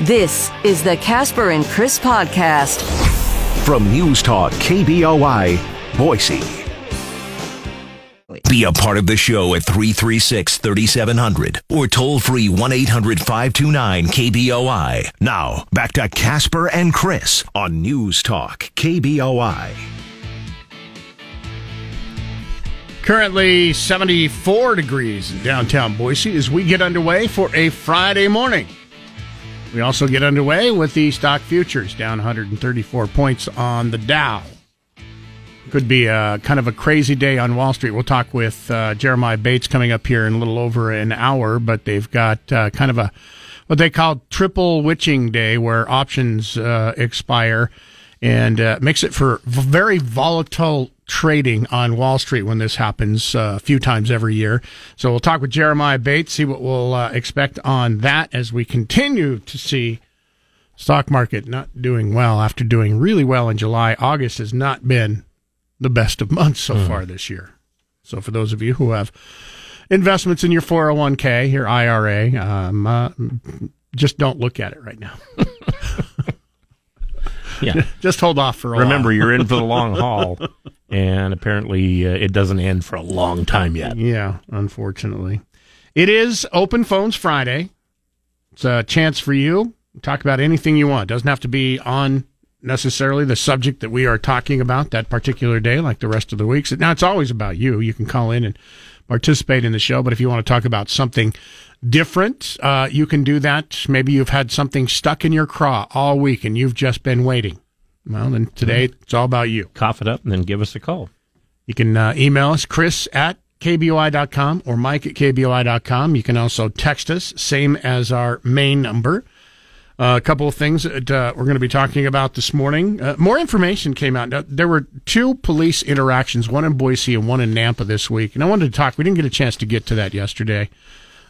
This is the Kasper and Chris podcast from News Talk KBOI, Boise. Be a part of the show at 336 3700 or toll free 1 800 529 KBOI. Now, back to Kasper and Chris on News Talk KBOI. Currently 74 degrees in downtown Boise as we get underway for a Friday morning. We also get underway with the stock futures down 134 points on the Dow. Could be a kind of a crazy day on Wall Street. We'll talk with uh, Jeremiah Bates coming up here in a little over an hour, but they've got uh, kind of a what they call triple witching day where options uh, expire and uh, makes it for very volatile trading on Wall Street when this happens uh, a few times every year. So we'll talk with Jeremiah Bates, see what we'll uh, expect on that as we continue to see stock market not doing well after doing really well in July. August has not been the best of months so mm. far this year. So for those of you who have investments in your 401k, your IRA, um, uh, just don't look at it right now. yeah, just hold off for a while. Remember, while. you're in for the long haul, and apparently uh, it doesn't end for a long time yet. Yeah, unfortunately, it is Open Phones Friday. It's a chance for you talk about anything you want. It doesn't have to be on necessarily the subject that we are talking about that particular day, like the rest of the weeks. Now it's always about you. You can call in and participate in the show, but if you want to talk about something different, uh, you can do that. Maybe you've had something stuck in your craw all week and you've just been waiting. Well, then today mm-hmm. it's all about you. Cough it up and then give us a call. You can uh, email us, Chris at KBOI.com or Mike at KBOI.com. You can also text us, same as our main number. Uh, a couple of things that uh, we're going to be talking about this morning. Uh, more information came out. There were two police interactions, one in Boise and one in Nampa this week. And I wanted to talk. We didn't get a chance to get to that yesterday.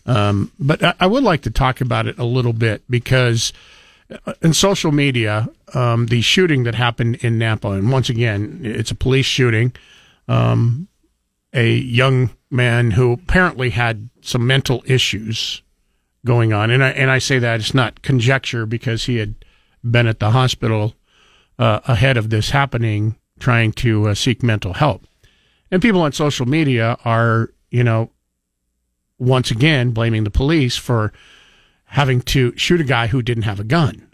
Um, but I, I, would like to talk about it a little bit because in social media, um, the shooting that happened in Nampa, and once again, it's a police shooting. Um, a young man who apparently had some mental issues going on, and I and I say that it's not conjecture because he had been at the hospital uh, ahead of this happening, trying to uh, seek mental help. And people on social media are, you know, once again blaming the police for having to shoot a guy who didn't have a gun.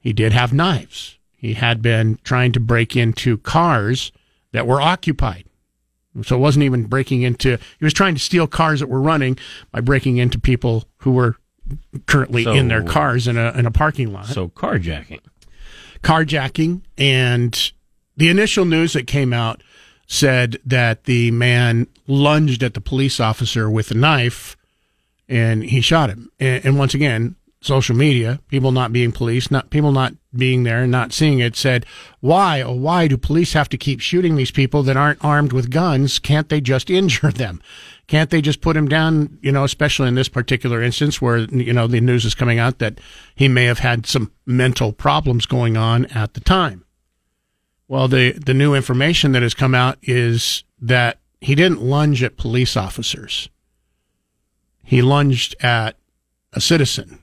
He did have knives. He had been trying to break into cars that were occupied. So it wasn't even breaking into, he was trying to steal cars that were running by breaking into people who were currently so, in their cars in a, in a parking lot. So carjacking. Carjacking. And the initial news that came out said that the man lunged at the police officer with a knife and he shot him. And, and, once again, social media, people not being police, not people not being there and not seeing it said, why, oh, why do police have to keep shooting these people that aren't armed with guns? Can't they just injure them? Can't they just put him down, you know, especially in this particular instance where, you know, the news is coming out that he may have had some mental problems going on at the time. Well, the, the new information that has come out is that he didn't lunge at police officers. He lunged at a citizen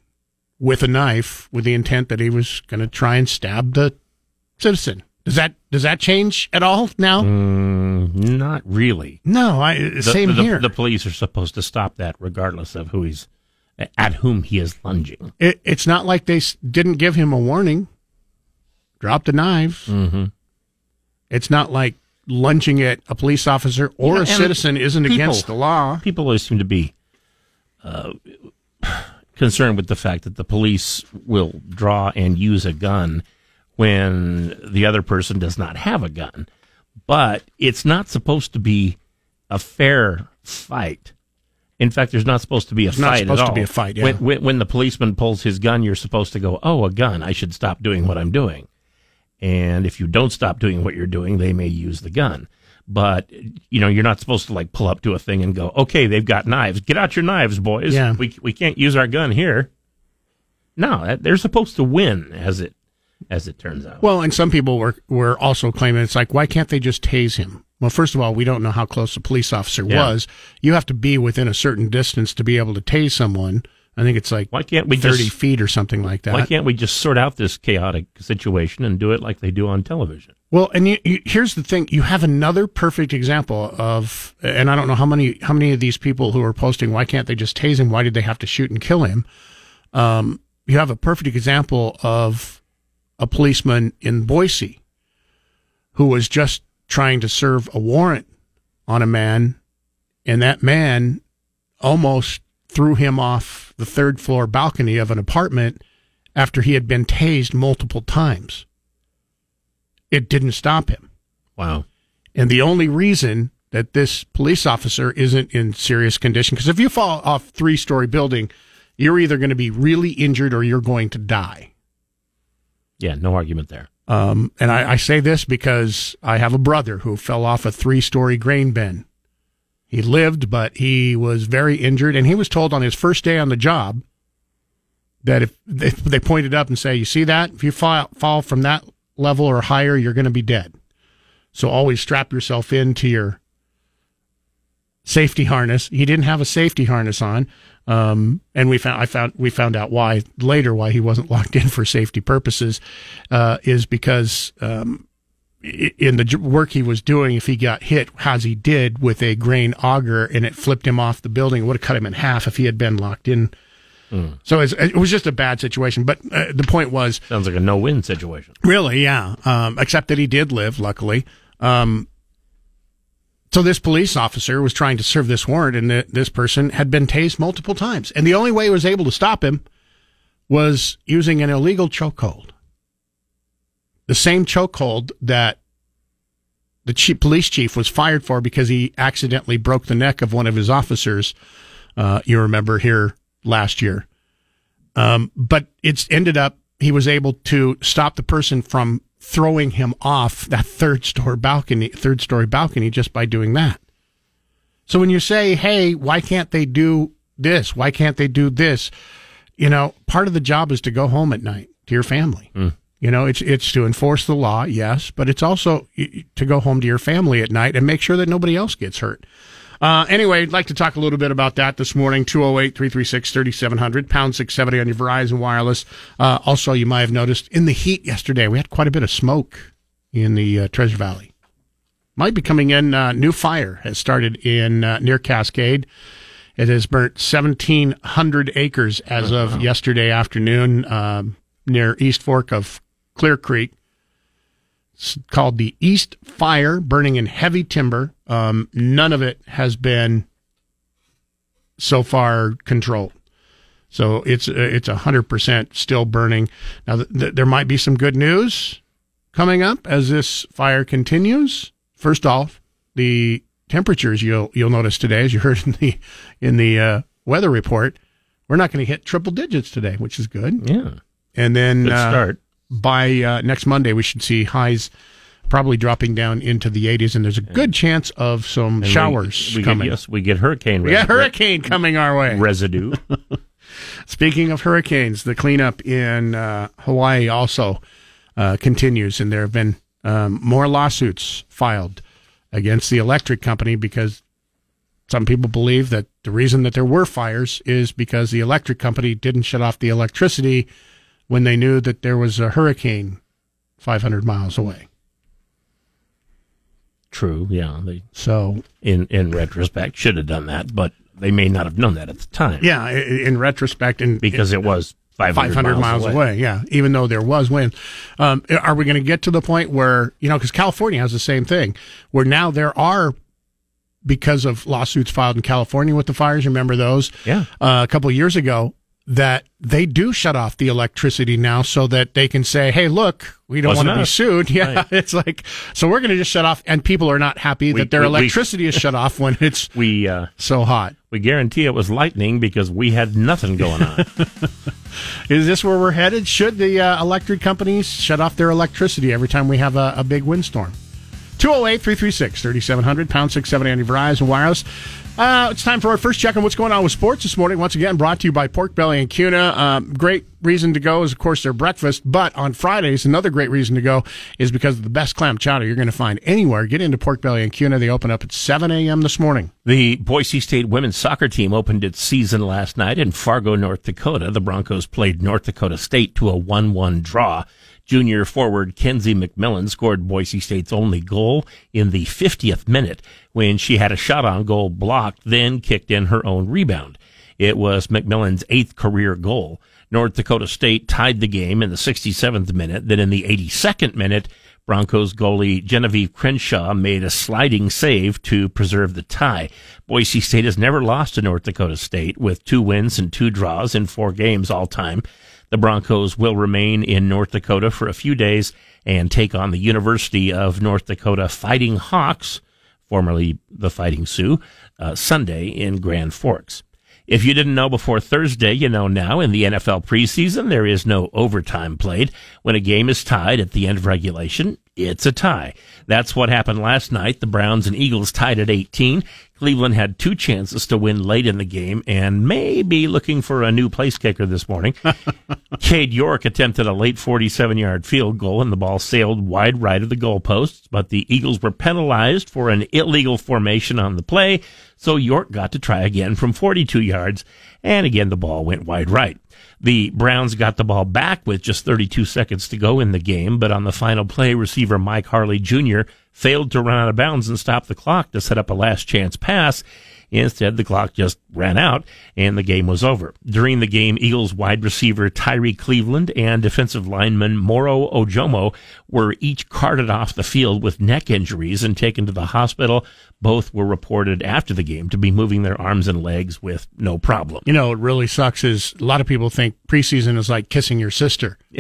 with a knife with the intent that he was going to try and stab the citizen. Does that does that change at all now? Mm, not really. No, I the, same the, here. The police are supposed to stop that regardless of who he's at whom he is lunging. It, it's not like they didn't give him a warning. Drop the knives. Mm-hmm. It's not like lunging at a police officer or yeah, a citizen isn't people, against the law. People always seem to be uh, concerned with the fact that the police will draw and use a gun when the other person does not have a gun. But it's not supposed to be a fair fight. In fact, there's not supposed to be a it's fight not supposed at to be a fight. Yeah. When, when, when the policeman pulls his gun, you're supposed to go, "Oh, a gun! I should stop doing what I'm doing." And if you don't stop doing what you're doing, they may use the gun. But, you know, you're not supposed to like pull up to a thing and go, okay, they've got knives. Get out your knives, boys. Yeah. We, we can't use our gun here. No, they're supposed to win as it, as it turns out. Well, and some people were, were also claiming it's like, why can't they just tase him? Well, first of all, we don't know how close the police officer yeah. was. You have to be within a certain distance to be able to tase someone I think it's like Why can't we 30 just feet or something like that. why can't we just sort out this chaotic situation and do it like they do on television? Well, and you, you, here's the thing: you have another perfect example of, and I don't know how many how many of these people who are posting, why can't they just tase him? Why did they have to shoot and kill him? Um, you have a perfect example of a policeman in Boise who was just trying to serve a warrant on a man, and that man almost threw him off the third floor balcony of an apartment after he had been tased multiple times. It didn't stop him. Wow. And the only reason that this police officer isn't in serious condition, because if you fall off three story building, you're either going to be really injured or you're going to die. Yeah, no argument there. Um, and I, I say this because I have a brother who fell off a three story grain bin. He lived, but he was very injured, and he was told on his first day on the job that if they, they pointed up and say, "You see that? If you fall fall from that level or higher, you're going to be dead." So always strap yourself into your safety harness. He didn't have a safety harness on, um, and we found I found we found out why later why he wasn't locked in for safety purposes uh, is because um, in the work he was doing, if he got hit as he did with a grain auger and it flipped him off the building, it would have cut him in half if he had been locked in. So it was just a bad situation. But uh, the point was, Sounds like a no-win situation. Really, yeah. Um, except that he did live, luckily. Um, so this police officer was trying to serve this warrant, and th- this person had been tased multiple times, and the only way he was able to stop him was using an illegal chokehold. The same chokehold that the chief, police chief was fired for because he accidentally broke the neck of one of his officers. Uh, you remember here last year. Um, but it's ended up he was able to stop the person from throwing him off that third story balcony, third story balcony, just by doing that. So when you say, "Hey, why can't they do this? Why can't they do this?" You know, part of the job is to go home at night to your family. You know, it's it's to enforce the law, yes, but it's also to go home to your family at night and make sure that nobody else gets hurt. Uh, anyway, I'd like to talk a little bit about that this morning. 208 336 3700, pound 670 on your Verizon Wireless. Uh, also, you might have noticed in the heat yesterday, we had quite a bit of smoke in the uh, Treasure Valley. Might be coming in. Uh, new fire has started in uh, near Cascade. It has burnt 1,700 acres as of yesterday afternoon um, near East Fork of Clear Creek. It's called the East Fire, burning in heavy timber. Um, none of it has been so far controlled. So it's uh, it's a hundred percent still burning. Now th- th- there might be some good news coming up as this fire continues. First off, the temperatures you'll you'll notice today, as you heard in the in the uh, weather report, we're not going to hit triple digits today, which is good. Yeah. And then Good uh, start. By uh, next Monday, we should see highs probably dropping down into the 80s, and there's a good chance of some And showers we, coming. Get, yes, we get hurricane We resi- hurricane coming our way. residue. Speaking of hurricanes, the cleanup in uh, Hawaii also uh, continues, and there have been um, more lawsuits filed against the electric company because some people believe that the reason that there were fires is because the electric company didn't shut off the electricity when they knew that there was a hurricane 500 miles away. True. Yeah. They, So, in in retrospect, should have done that, but they may not have known that at the time yeah, in retrospect, and because it was 500, 500 miles, away. Yeah, even though there was wind. Um, are we going to get to the point where you know because California has the same thing, where now there are because of lawsuits filed in California with the fires. Remember those? Yeah. uh, a couple of years ago. That they do shut off the electricity now, so that they can say, "Hey, look, we don't want to be sued." Yeah, Right. it's like so we're going to just shut off, and people are not happy We- that their we- we- electricity is shut off when it's We uh, so hot. we guarantee it was lightning because we had nothing going on. Is this where we're headed? Should the uh, electric companies shut off their electricity every time we have a, a big windstorm? 208 336 3700, pound 670 on your Verizon Wireless. Uh, it's time for our first check on what's going on with sports this morning. Once again, brought to you by Pork Belly and Kuna. Um, great reason to go is, of course, their breakfast. But on Fridays, another great reason to go is because of the best clam chowder you're going to find anywhere. Get into Pork Belly and Kuna. They open up at 7 a.m. this morning. The Boise State women's soccer team opened its season last night in Fargo, North Dakota. The Broncos played North Dakota State to a 1-1 draw. Junior forward Kenzie McMillan scored Boise State's only goal in the 50th minute when she had a shot on goal blocked, then kicked in her own rebound. It was McMillan's eighth career goal. North Dakota State tied the game in the 67th minute. Then in the 82nd minute, Broncos goalie Genevieve Crenshaw made a sliding save to preserve the tie. Boise State has never lost to North Dakota State with two wins and two draws in four games all time. The Broncos will remain in North Dakota for a few days and take on the University of North Dakota Fighting Hawks, formerly the Fighting Sioux, uh, Sunday in Grand Forks. If you didn't know before Thursday, you know now. In the NFL preseason, there is no overtime played. When a game is tied at the end of regulation, it's a tie. That's what happened last night. The Browns and Eagles tied at 18. Cleveland had two chances to win late in the game and may be looking for a new place kicker this morning. Cade York attempted a late 47 yard field goal and the ball sailed wide right of the goalposts, but the Eagles were penalized for an illegal formation on the play, so York got to try again from 42 yards, and again the ball went wide right. The Browns got the ball back with just 32 seconds to go in the game, but on the final play, receiver Mike Harley Jr. failed to run out of bounds and stop the clock to set up a last chance pass. Instead, the clock just ran out and the game was over. During the game, Eagles wide receiver Tyree Cleveland and defensive lineman Moro Ojomo were each carted off the field with neck injuries and taken to the hospital. Both were reported after the game to be moving their arms and legs with no problem. You know, it really sucks is a lot of people think preseason is like kissing your sister.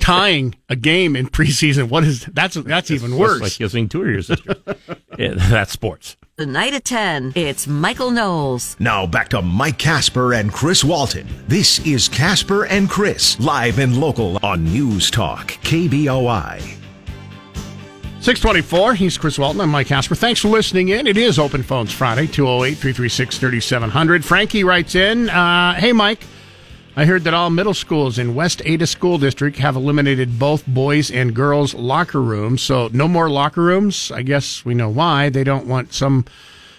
tying a game in preseason. What is that's that's even worse. Like kissing two of your sisters. yeah, that's sports. The night at 10, it's Michael Knowles. Now back to Mike Kasper and Chris Walton. This is Kasper and Chris, live and local on News Talk, KBOI. 624, he's Chris Walton. I'm Mike Kasper. Thanks for listening in. It is Open Phones Friday, 208 336 3700. Frankie writes in uh, Hey, Mike. I heard that all middle schools in West Ada School District have eliminated both boys and girls locker rooms. So no more locker rooms. I guess we know why. They don't want some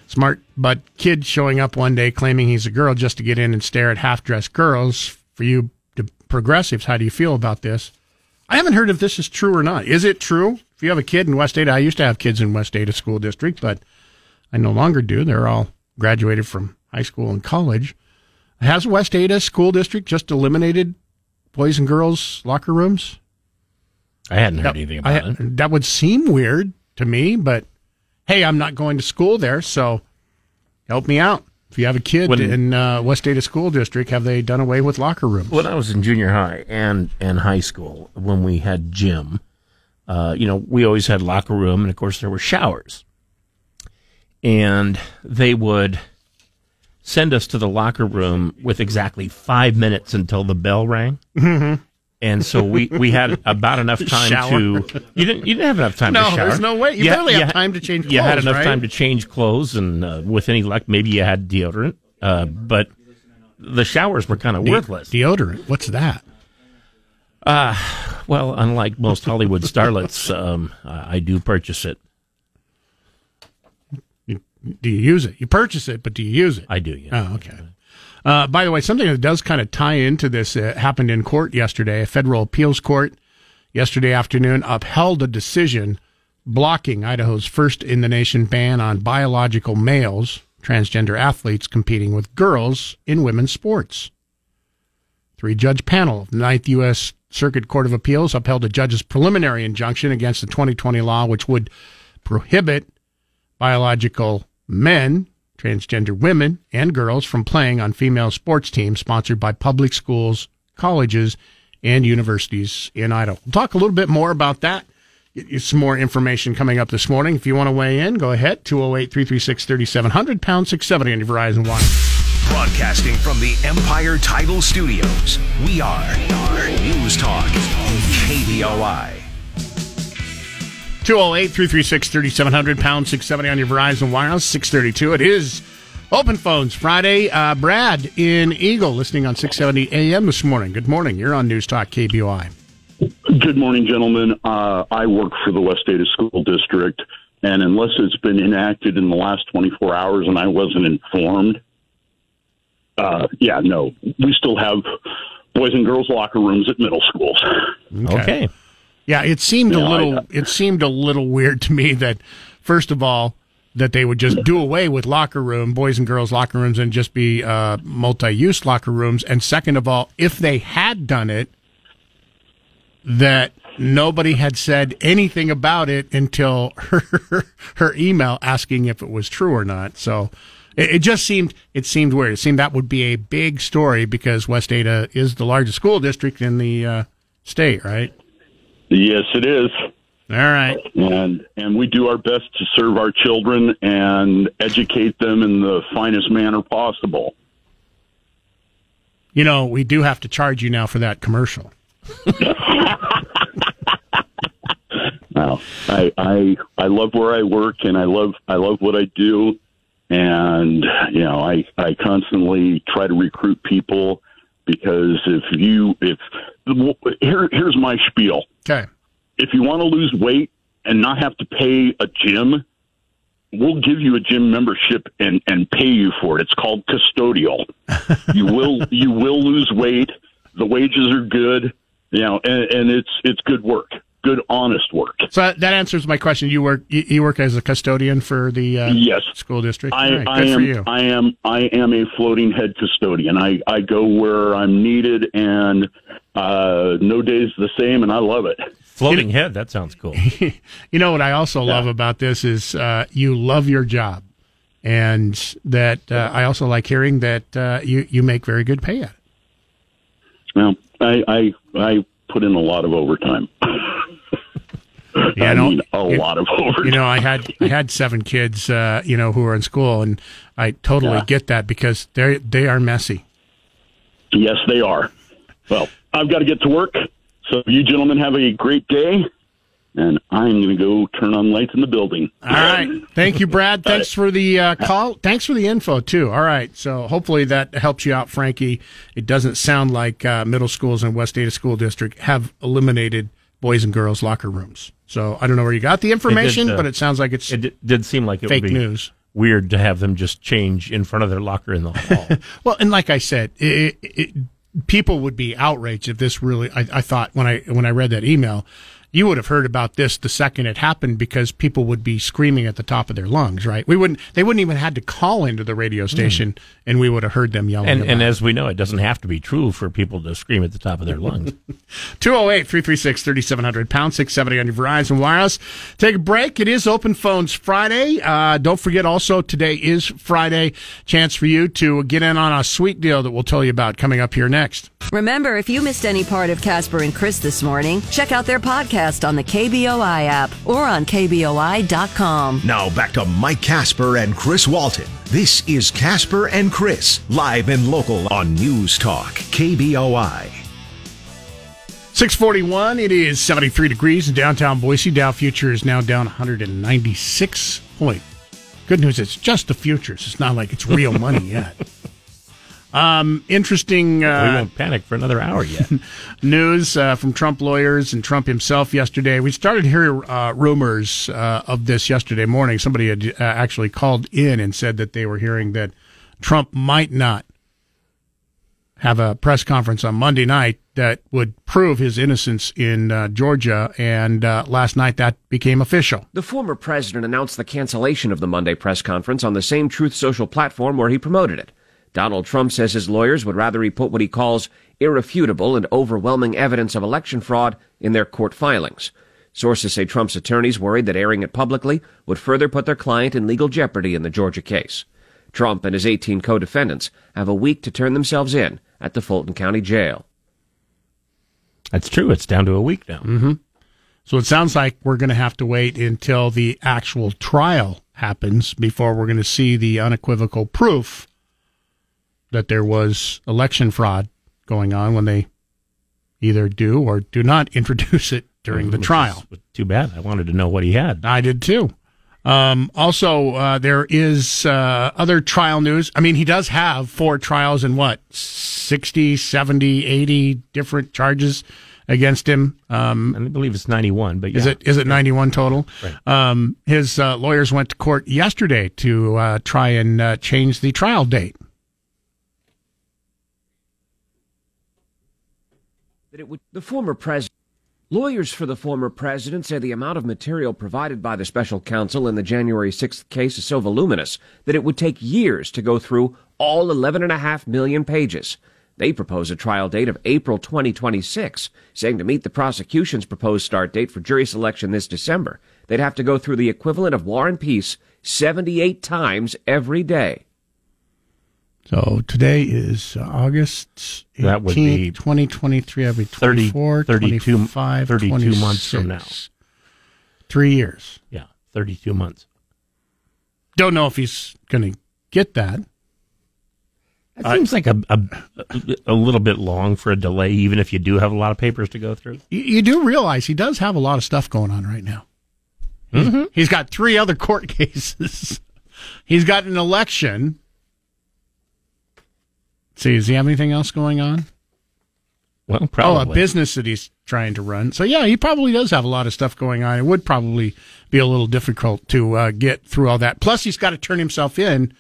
smart but kid showing up one day claiming he's a girl just to get in and stare at half dressed girls. For you progressives, how do you feel about this? I haven't heard if this is true or not. Is it true? If you have a kid in West Ada, I used to have kids in West Ada School District, but I no longer do. They're all graduated from high school and college. Has West Ada School District just eliminated boys and girls locker rooms? I hadn't heard that, anything about I, it. That would seem weird to me, but hey, I'm not going to school there, so help me out. If you have a kid when, in uh, West Ada School District, have they done away with locker rooms? When I was in junior high and, and high school, when we had gym, uh, you know, we always had locker room, and of course there were showers. And they would send us to the locker room with exactly five minutes until the bell rang. Mm-hmm. And so we, we had about enough time shower. to you didn't you didn't have enough time no, to shower. there's no way. You, you barely have time to change. clothes, You had enough right? time to change clothes, and uh, with any luck, maybe you had deodorant. Uh, but the showers were kind of De- worthless. Deodorant, what's that? Uh, well, unlike most Hollywood starlets, um, I do purchase it. Do you use it? You purchase it, but do you use it? I do. Yeah. Oh, okay. Uh, by the way, something that does kind of tie into this uh, happened in court yesterday. A federal appeals court yesterday afternoon upheld a decision blocking Idaho's first in the nation ban on biological males, transgender athletes competing with girls in women's sports. Three judge panel of the Ninth U.S. Circuit Court of Appeals upheld a judge's preliminary injunction against the 2020 law, which would prohibit biological men, transgender women, and girls from playing on female sports teams sponsored by public schools, colleges, and universities in Idaho. We'll talk a little bit more about that. Get you some more information coming up this morning. If you want to weigh in, go ahead. 208 336 3700, pound 670 on your Verizon One. Broadcasting from the Empire Title Studios, we are News Talk, KBOI. 208 336 3700, pound 670 on your Verizon Wireless, 632. It is Open phones Friday. Uh, Brad in Eagle, listening on 670 AM this morning. Good morning. You're on News Talk KBOI. Good morning, gentlemen. Uh, I work for the West Ada School District, and unless it's been enacted in the last 24 hours and I wasn't informed, uh, yeah, no, we still have boys and girls locker rooms at middle schools. Okay. Yeah, it seemed a Yeah, I- little. it seemed a little weird to me that, first of all, that they would just do away with locker room, boys and girls locker rooms, and just be uh, multi-use locker rooms. And second of all, if they had done it, that nobody had said anything about it until her her email asking if it was true or not. So. It it just seemed it seemed weird. It seemed that would be a big story because West Ada is the largest school district in the uh, state, right? Yes, it is. All right. and and we do our best to serve our children and educate them in the finest manner possible. You know, we do have to charge you now for that commercial. Now, I I I love where I work and I love I love what I do, and you know I I constantly try to recruit people because if you if here here's my spiel Okay. if you want to lose weight and not have to pay a gym, we'll give you a gym membership and and pay you for it. It's called custodial. you will you will lose weight. The wages are good, you know, and, and it's it's good work, good honest work. So that, that answers my question. You work you, you work as a custodian for the uh, Yes. school district. I, All right, I good for am you. I am I am a floating head custodian. I, I go where I'm needed and uh, no day's the same and I love it. Floating head. That sounds cool. you know what I also love about this is uh, you love your job, and that uh, I also like hearing that uh, you you make very good pay at it. Well, I I, I put in a lot of overtime. Yeah, I mean, a you- lot of overtime. You know, I had I had seven kids, uh, you know, who were in school, and I totally Yeah. get that because they they are messy. Yes, they are. Well, I've got to get to work. So you gentlemen have a great day, and I'm going to go turn on lights in the building. All right. Thank you, Brad. Thanks for the uh, call. Thanks for the info, too. All right. So hopefully that helps you out, Frankie. It doesn't sound like uh, middle schools in West Ada School District have eliminated boys and girls locker rooms. So I don't know where you got the information, uh, but it sounds like it's It d- did seem like it fake would be news. weird to have them just change in front of their locker in the hall. Well, and like I said, it, it, people would be outraged if this really. I, I thought when I when I read that email, you would have heard about this the second it happened because people would be screaming at the top of their lungs. Right? We wouldn't. They wouldn't even had to call into the radio station, and we would have heard them yelling. and and as we know, it doesn't have to be true for people to scream at the top of their lungs. 208 336 3700 pound 670 on your Verizon Wireless. Take a break. It is Open Phones Friday. Uh, don't forget also today is Friday. Chance for you to get in on a sweet deal that we'll tell you about coming up here next. Remember, if you missed any part of Kasper and Chris this morning, check out their podcast on the KBOI app or on KBOI.com. Now back to Mike Kasper and Chris Walton. This is Kasper and Chris, live and local on News Talk, KBOI. 641, it is 73 degrees in downtown Boise. Dow future is now down 196 point. Good news, it's just the futures. It's not like it's real money yet. Um, interesting Uh, we won't panic for another hour yet. news uh, from Trump lawyers and Trump himself yesterday. We started hearing uh, rumors uh, of this yesterday morning. Somebody had uh, actually called in and said that they were hearing that Trump might not have a press conference on Monday night that would prove his innocence in uh, Georgia. And uh, last night that became official. The former president announced the cancellation of the Monday press conference on the same Truth Social platform where he promoted it. Donald Trump says his lawyers would rather he put what he calls irrefutable and overwhelming evidence of election fraud in their court filings. Sources say Trump's attorneys worried that airing it publicly would further put their client in legal jeopardy in the Georgia case. Trump and his 18 co-defendants have a week to turn themselves in at the Fulton County Jail. That's true. It's down to a week now. Mm-hmm. So it sounds like we're going to have to wait until the actual trial happens before we're going to see the unequivocal proof that there was election fraud going on when they either do or do not introduce it during the trial. Too bad. I wanted to know what he had. I did too. Um, also, uh, there is uh, other trial news. I mean, he does have four trials and what, 60, 70, 80 different charges against him. Um, I believe it's 91, but yeah. is it is it 91 total? Um, his uh, lawyers went to court yesterday to uh, try and uh, change the trial date. That it would the former president lawyers for the former president say the amount of material provided by the special counsel in the January 6th case is so voluminous that it would take years to go through all 11 and a half million pages they propose a trial date of April 2026, saying to meet the prosecution's proposed start date for jury selection this December, they'd have to go through the equivalent of War and Peace 78 times every day. So today is uh, August 18th, That would be 2023. I'll be 30 24, 32 25, 32 months from now. Three years. Yeah, 32 months. Don't know if he's going to get that. That seems like a, a a little bit long for a delay, even if you do have a lot of papers to go through. You, you do realize he does have a lot of stuff going on right now. Mm-hmm. He's got three other court cases. He's got an election. See, does he have anything else going on? Well, probably. Oh, a business that he's trying to run. So yeah, he probably does have a lot of stuff going on. It would probably be a little difficult to uh, get through all that. Plus, he's got to turn himself in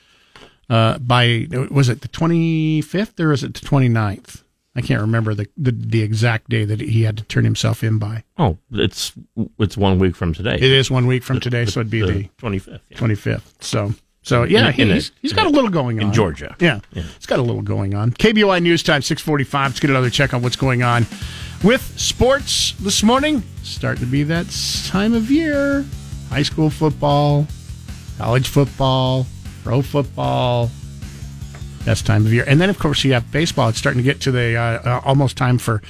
uh, by was it the twenty fifth or is it the 29th? I can't remember the, the the exact day that he had to turn himself in by. Oh, it's it's one week from today. It is one week from today, so it'd be the twenty fifth. Twenty fifth. So. So yeah, In- in he's, it- he's in got a it- little going on in Georgia. Yeah, it's got a little going on. KBOI News Time six forty five. Let's get another check on what's going on with sports this morning. Starting to be that time of year. High school football, college football, pro football. That's time of year, and then of course you have baseball. It's starting to get to the uh, uh, almost time for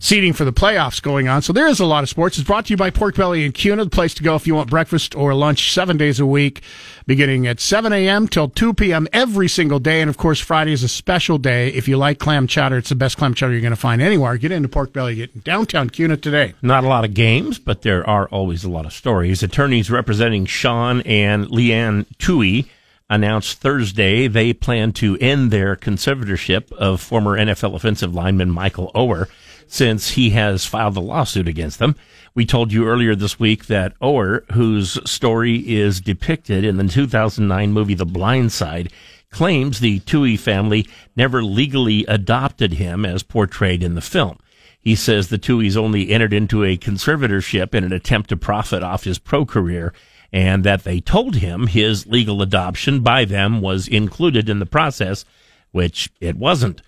seeding for the playoffs going on. So there is a lot of sports. It's brought to you by Pork Belly and Kuna, the place to go if you want breakfast or lunch seven days a week, beginning at 7 a.m. till 2 p.m. every single day. And of course, Friday is a special day. If you like clam chowder, it's the best clam chowder you're going to find anywhere. Get into Pork Belly, get in downtown Kuna today. Not a lot of games, but there are always a lot of stories. Attorneys representing Sean and Leanne Tui announced Thursday they plan to end their conservatorship of former NFL offensive lineman Michael Oher since he has filed a lawsuit against them. We told you earlier this week that Oher, whose story is depicted in the 2009 movie The Blind Side, claims the Tuohy family never legally adopted him as portrayed in the film. He says the Tuohy's only entered into a conservatorship in an attempt to profit off his pro career and that they told him his legal adoption by them was included in the process, which it wasn't.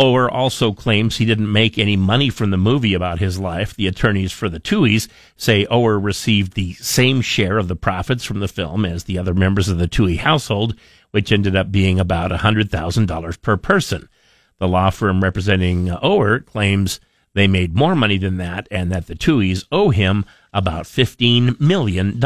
Oher also claims he didn't make any money from the movie about his life. The attorneys for the Tuohys say Oher received the same share of the profits from the film as the other members of the Tuohy household, which ended up being about $100,000 per person. The law firm representing Oher claims they made more money than that and that the Tuohys owe him about $15 million.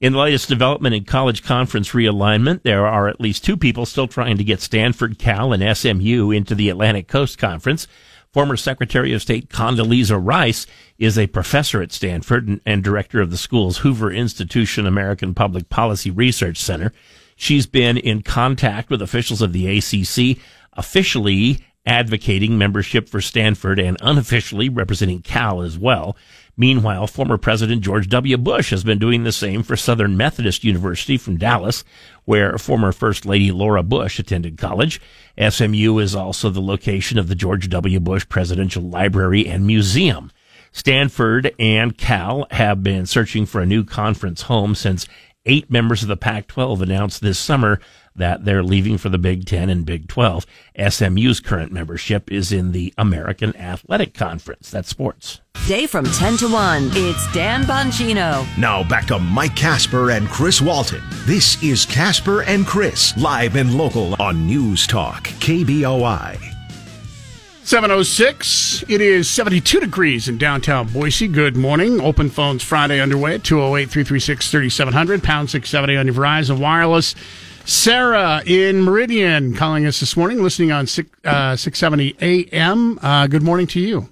In the latest development in college conference realignment, there are at least two people still trying to get Stanford, Cal, and SMU into the Atlantic Coast Conference. Former Secretary of State Condoleezza Rice is a professor at Stanford and, and director of the school's Hoover Institution American Public Policy Research Center. She's been in contact with officials of the ACC, officially advocating membership for Stanford and unofficially representing Cal as well. Meanwhile, former President George W. Bush has been doing the same for Southern Methodist University from Dallas, where former First Lady Laura Bush attended college. SMU is also the location of the George W. Bush Presidential Library and Museum. Stanford and Cal have been searching for a new conference home since eight members of the Pac 12 announced this summer that they're leaving for the Big Ten and Big 12. SMU's current membership is in the American Athletic Conference. That's sports. Day from 10 to 1. It's Dan Bongino. Now back to Mike Kasper and Chris Walton. This is Kasper and Chris, live and local on News Talk, KBOI. 706. It is 72 degrees in downtown Boise. Good morning. Open phones Friday underway at 208 336 3700, pound 670 on your Verizon Wireless. Sarah in Meridian calling us this morning, listening on six, uh, 670 AM. Uh, good morning to you.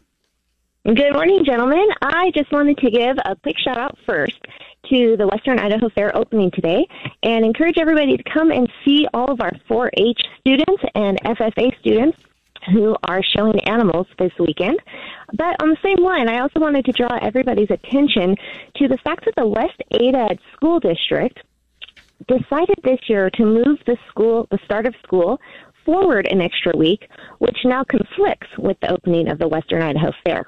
Good morning, gentlemen. I just wanted to give a quick shout out first to the Western Idaho Fair opening today and encourage everybody to come and see all of our 4 H students and FFA students who are showing animals this weekend. But on the same line, I also wanted to draw everybody's attention to the fact that the West Ada School District decided this year to move the school, the start of school, forward an extra week, which now conflicts with the opening of the Western Idaho Fair.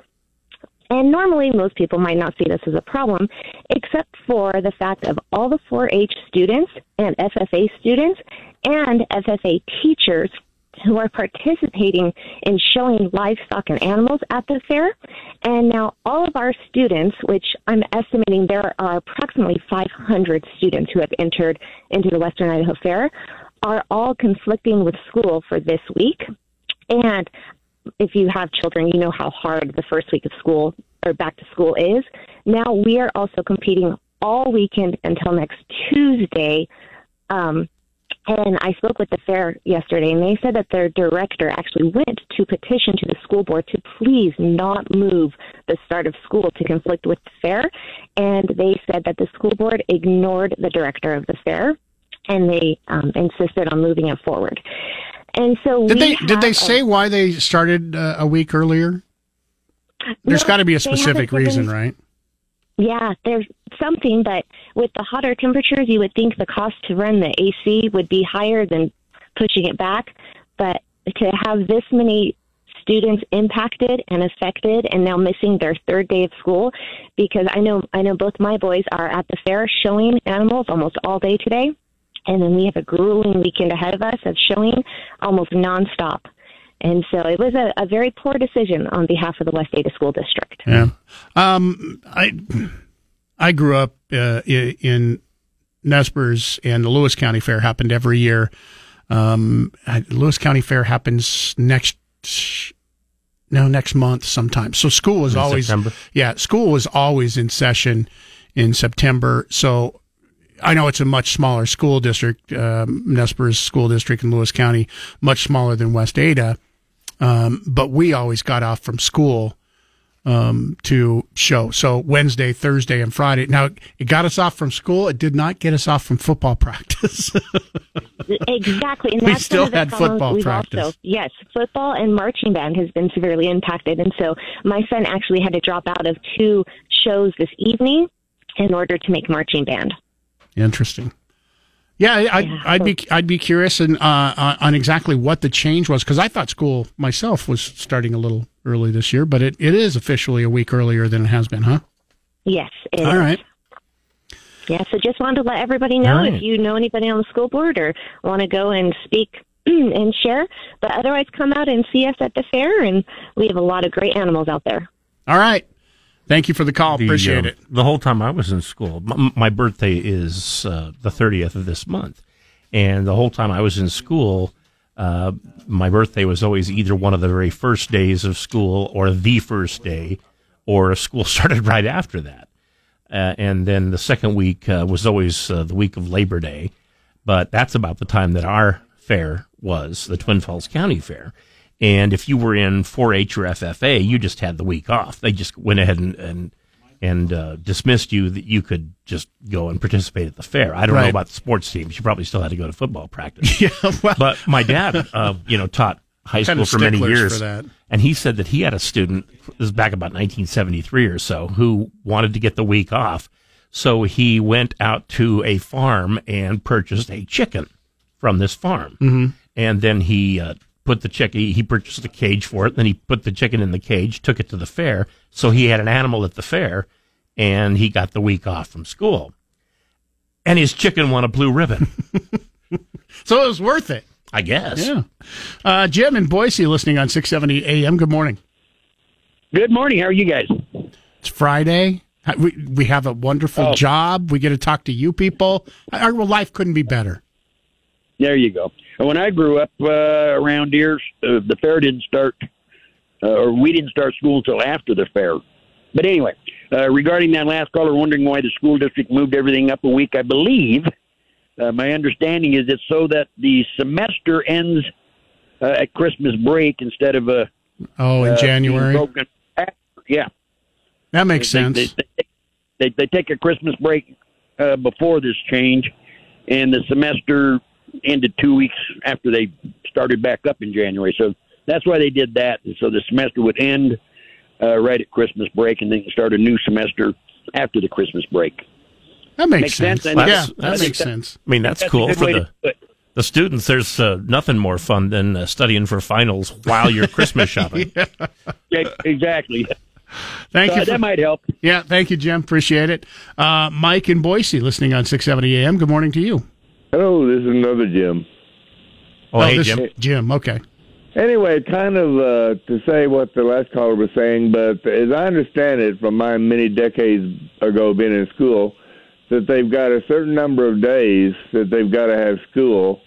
And normally, most people might not see this as a problem, except for the fact of all the 4 H students and FFA students and FFA teachers who are participating in showing livestock and animals at the fair. And now all of our students, which I'm estimating there are approximately 500 students who have entered into the Western Idaho Fair, are all conflicting with school for this week. And if you have children, you know how hard the first week of school or back to school is. Now we are also competing all weekend until next Tuesday. Um, and I spoke with the fair yesterday, and they said that their director actually went to petition to the school board to please not move the start of school to conflict with the fair. And they said that the school board ignored the director of the fair, and they um, insisted on moving it forward. And so did they did they a, say why they started uh, a week earlier? There's no, got to be a specific given, reason, right? Yeah, there's something, but with the hotter temperatures, you would think the cost to run the AC would be higher than pushing it back. But to have this many students impacted and affected and now missing their third day of school because I know I know both my boys are at the fair showing animals almost all day today and then we have a grueling weekend ahead of us of showing almost nonstop. And so it was a, a very poor decision on behalf of the West Ada School District. Yeah. Um, I I grew up uh, in Nezperce, and the Lewis County Fair happened every year. Um, Lewis County Fair happens next no next month sometime. So school was in always September. yeah school was always in session in September. So I know it's a much smaller school district, um, Nezperce School District in Lewis County, much smaller than West Ada. Um, but we always got off from school um, to show. So Wednesday, Thursday, and Friday. Now it got us off from school. It did not get us off from football practice. exactly, and we that's still one of the had football practice. Also, yes, football and marching band has been severely impacted, and so my son actually had to drop out of two shows this evening in order to make marching band. Interesting. Yeah, I, Yeah. I'd be I'd be curious and uh, on exactly what the change was because I thought school myself was starting a little early this year, but it, it is officially a week earlier than it has been, huh? Yes. it All is. right. Yeah, so just wanted to let everybody know right. if you know anybody on the school board or want to go and speak and share. But otherwise, come out and see us at the fair, and we have a lot of great animals out there. All right. Thank you for the call. The, Appreciate uh, it. The whole time I was in school, my, my birthday is uh, the 30th of this month. And the whole time I was in school, uh, my birthday was always either one of the very first days of school or the first day, or school started right after that. Uh, and then the second week uh, was always uh, the week of Labor Day. But that's about the time that our fair was, the Twin Falls County Fair. And if you were in 4-H or FFA, you just had the week off. They just went ahead and and, and uh, dismissed you that you could just go and participate at the fair. I don't Right. know about the sports teams. You probably still had to go to football practice. Yeah, well, But my dad, uh, you know, taught high school for many years, for and he said that he had a student. This is back about 1973 or so, who wanted to get the week off, so he went out to a farm and purchased a chicken from this farm, mm-hmm. and then he uh, put the chicken. He purchased a cage for it. Then he put the chicken in the cage, took it to the fair. So he had an animal at the fair, and he got the week off from school. And his chicken won a blue ribbon. so it was worth it. I guess. Yeah. Uh, Jim in Boise listening on 670 AM. Good morning. Good morning. How are you guys? It's Friday. We, we have a wonderful Oh. job. We get to talk to you people. Our life couldn't be better. There you go. When I grew up uh, around here, uh, the fair didn't start, uh, or we didn't start school until after the fair. But anyway, uh, regarding that last caller wondering why the school district moved everything up a week, I believe uh, my understanding is it's so that the semester ends uh, at Christmas break instead of a Oh, in uh, January. after. Yeah, That makes they, sense. They, they, they, they take a Christmas break uh, before this change, and the semester ended two weeks after they started back up in January. So that's why they did that. And so the semester would end uh, right at Christmas break, and then start a new semester after the Christmas break. That makes, Makes sense, sense. and yeah, that's- that that's- makes sense. I mean, that's, That's cool for the to do it. the students. There's uh, nothing more fun than uh, studying for finals while you're Christmas shopping. Yeah, exactly. Thank So you. For, that might help. yeah, thank you, Jim. Appreciate it. Uh, Mike in Boise, listening on 670 AM. Good morning to you. Hello, this is another Jim. Oh, hey, this- Jim. Jim, okay. Anyway, kind of uh, to say what the last caller was saying, but as I understand it from my many decades ago being in school, that they've got a certain number of days that they've got to have school.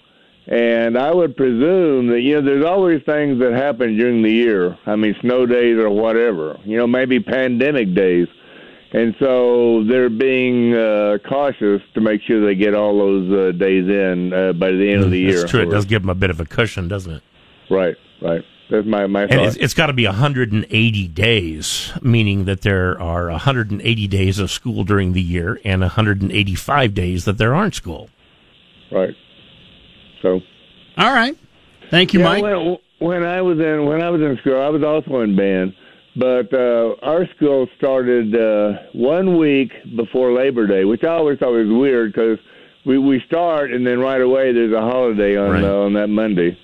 And I would presume that, you know, there's always things that happen during the year. I mean, snow days or whatever, you know, maybe pandemic days. And so they're being uh, cautious to make sure they get all those uh, days in uh, by the end of the year. That's true. It does give them a bit of a cushion, doesn't it? Right, right. That's my my And thought. it's, it's got to be 180 days, meaning that there are 180 days of school during the year and 185 days that there aren't school. right. So All right. Thank you, yeah, Mike. when, when I was in when I was in school, I was also in band, but uh, our school started uh, one week before Labor Day, which I always thought was weird because we we start and then right away there's a holiday on Right. uh, on that Monday.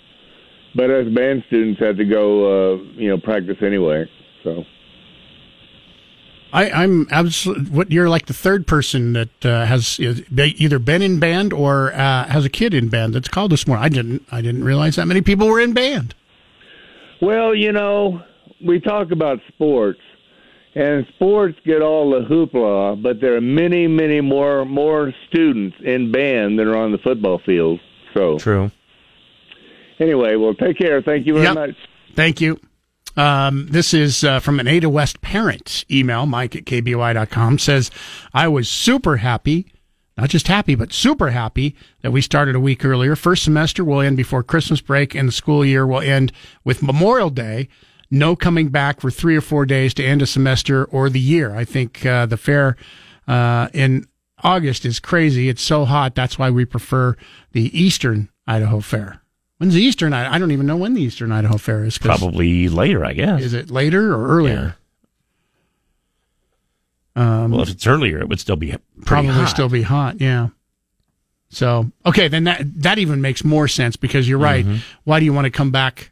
But us band students had to go, uh, you know, practice anyway. So I, I'm absolutely. What you're like the third person that uh, has either been in band or uh, has a kid in band that's called this morning. I didn't. I didn't realize that many people were in band. Well, you know, we talk about sports, and sports get all the hoopla, but there are many, many more more students in band than are on the football field. So, True. anyway, well, take care. Thank you very Yep. much. Thank you. Um, this is uh, from an Ada West parent email, Mike at KBOI.com says, I was super happy, not just happy, but super happy that we started a week earlier. First semester will end before Christmas break and the school year will end with Memorial Day. No coming back for three or four days to end a semester or the year. I think uh, the fair uh, in August is crazy. It's so hot. That's why we prefer the Eastern Idaho Fair. When's the Eastern? I I don't even know when the Eastern Idaho Fair is. Probably later, I guess. is it later or earlier? Um, Well, if it's earlier, it would still be probably hot. still be hot. Yeah. So okay, then that that even makes more sense because you're right. Mm-hmm. Why do you want to come back?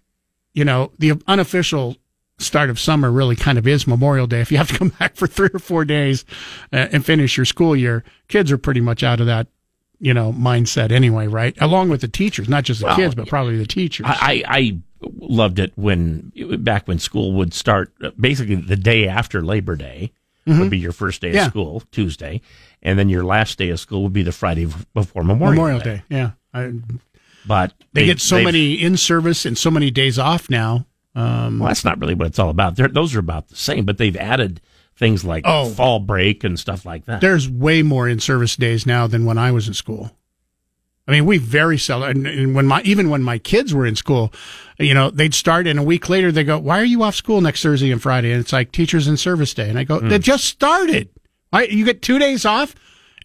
You know, the unofficial start of summer really kind of is Memorial Day. If you have to come back for three or four days uh, and finish your school year, kids are pretty much out of that. You know, mindset anyway, right? Along with the teachers, not just the Well, kids, but probably the teachers. I, I loved it when back when school would start. Basically, the day after Labor Day would be your first day of Mm-hmm. Yeah. school, Tuesday, and then your last day of school would be the Friday before Memorial, Memorial Day, yeah. I, But they, get so many in service and so many days off now. Um, Well, that's not really what it's all about. They're, those are about the same, but they've added things like Oh. fall break and stuff like that. there's way more in service days now than when I was in school. I mean, we very seldom, and, and when my, even when my kids were in school, you know, they'd start and a week later they go, why are you off school next Thursday and Friday? And it's like teachers in service day. And I go, they just started. Why, you get two days off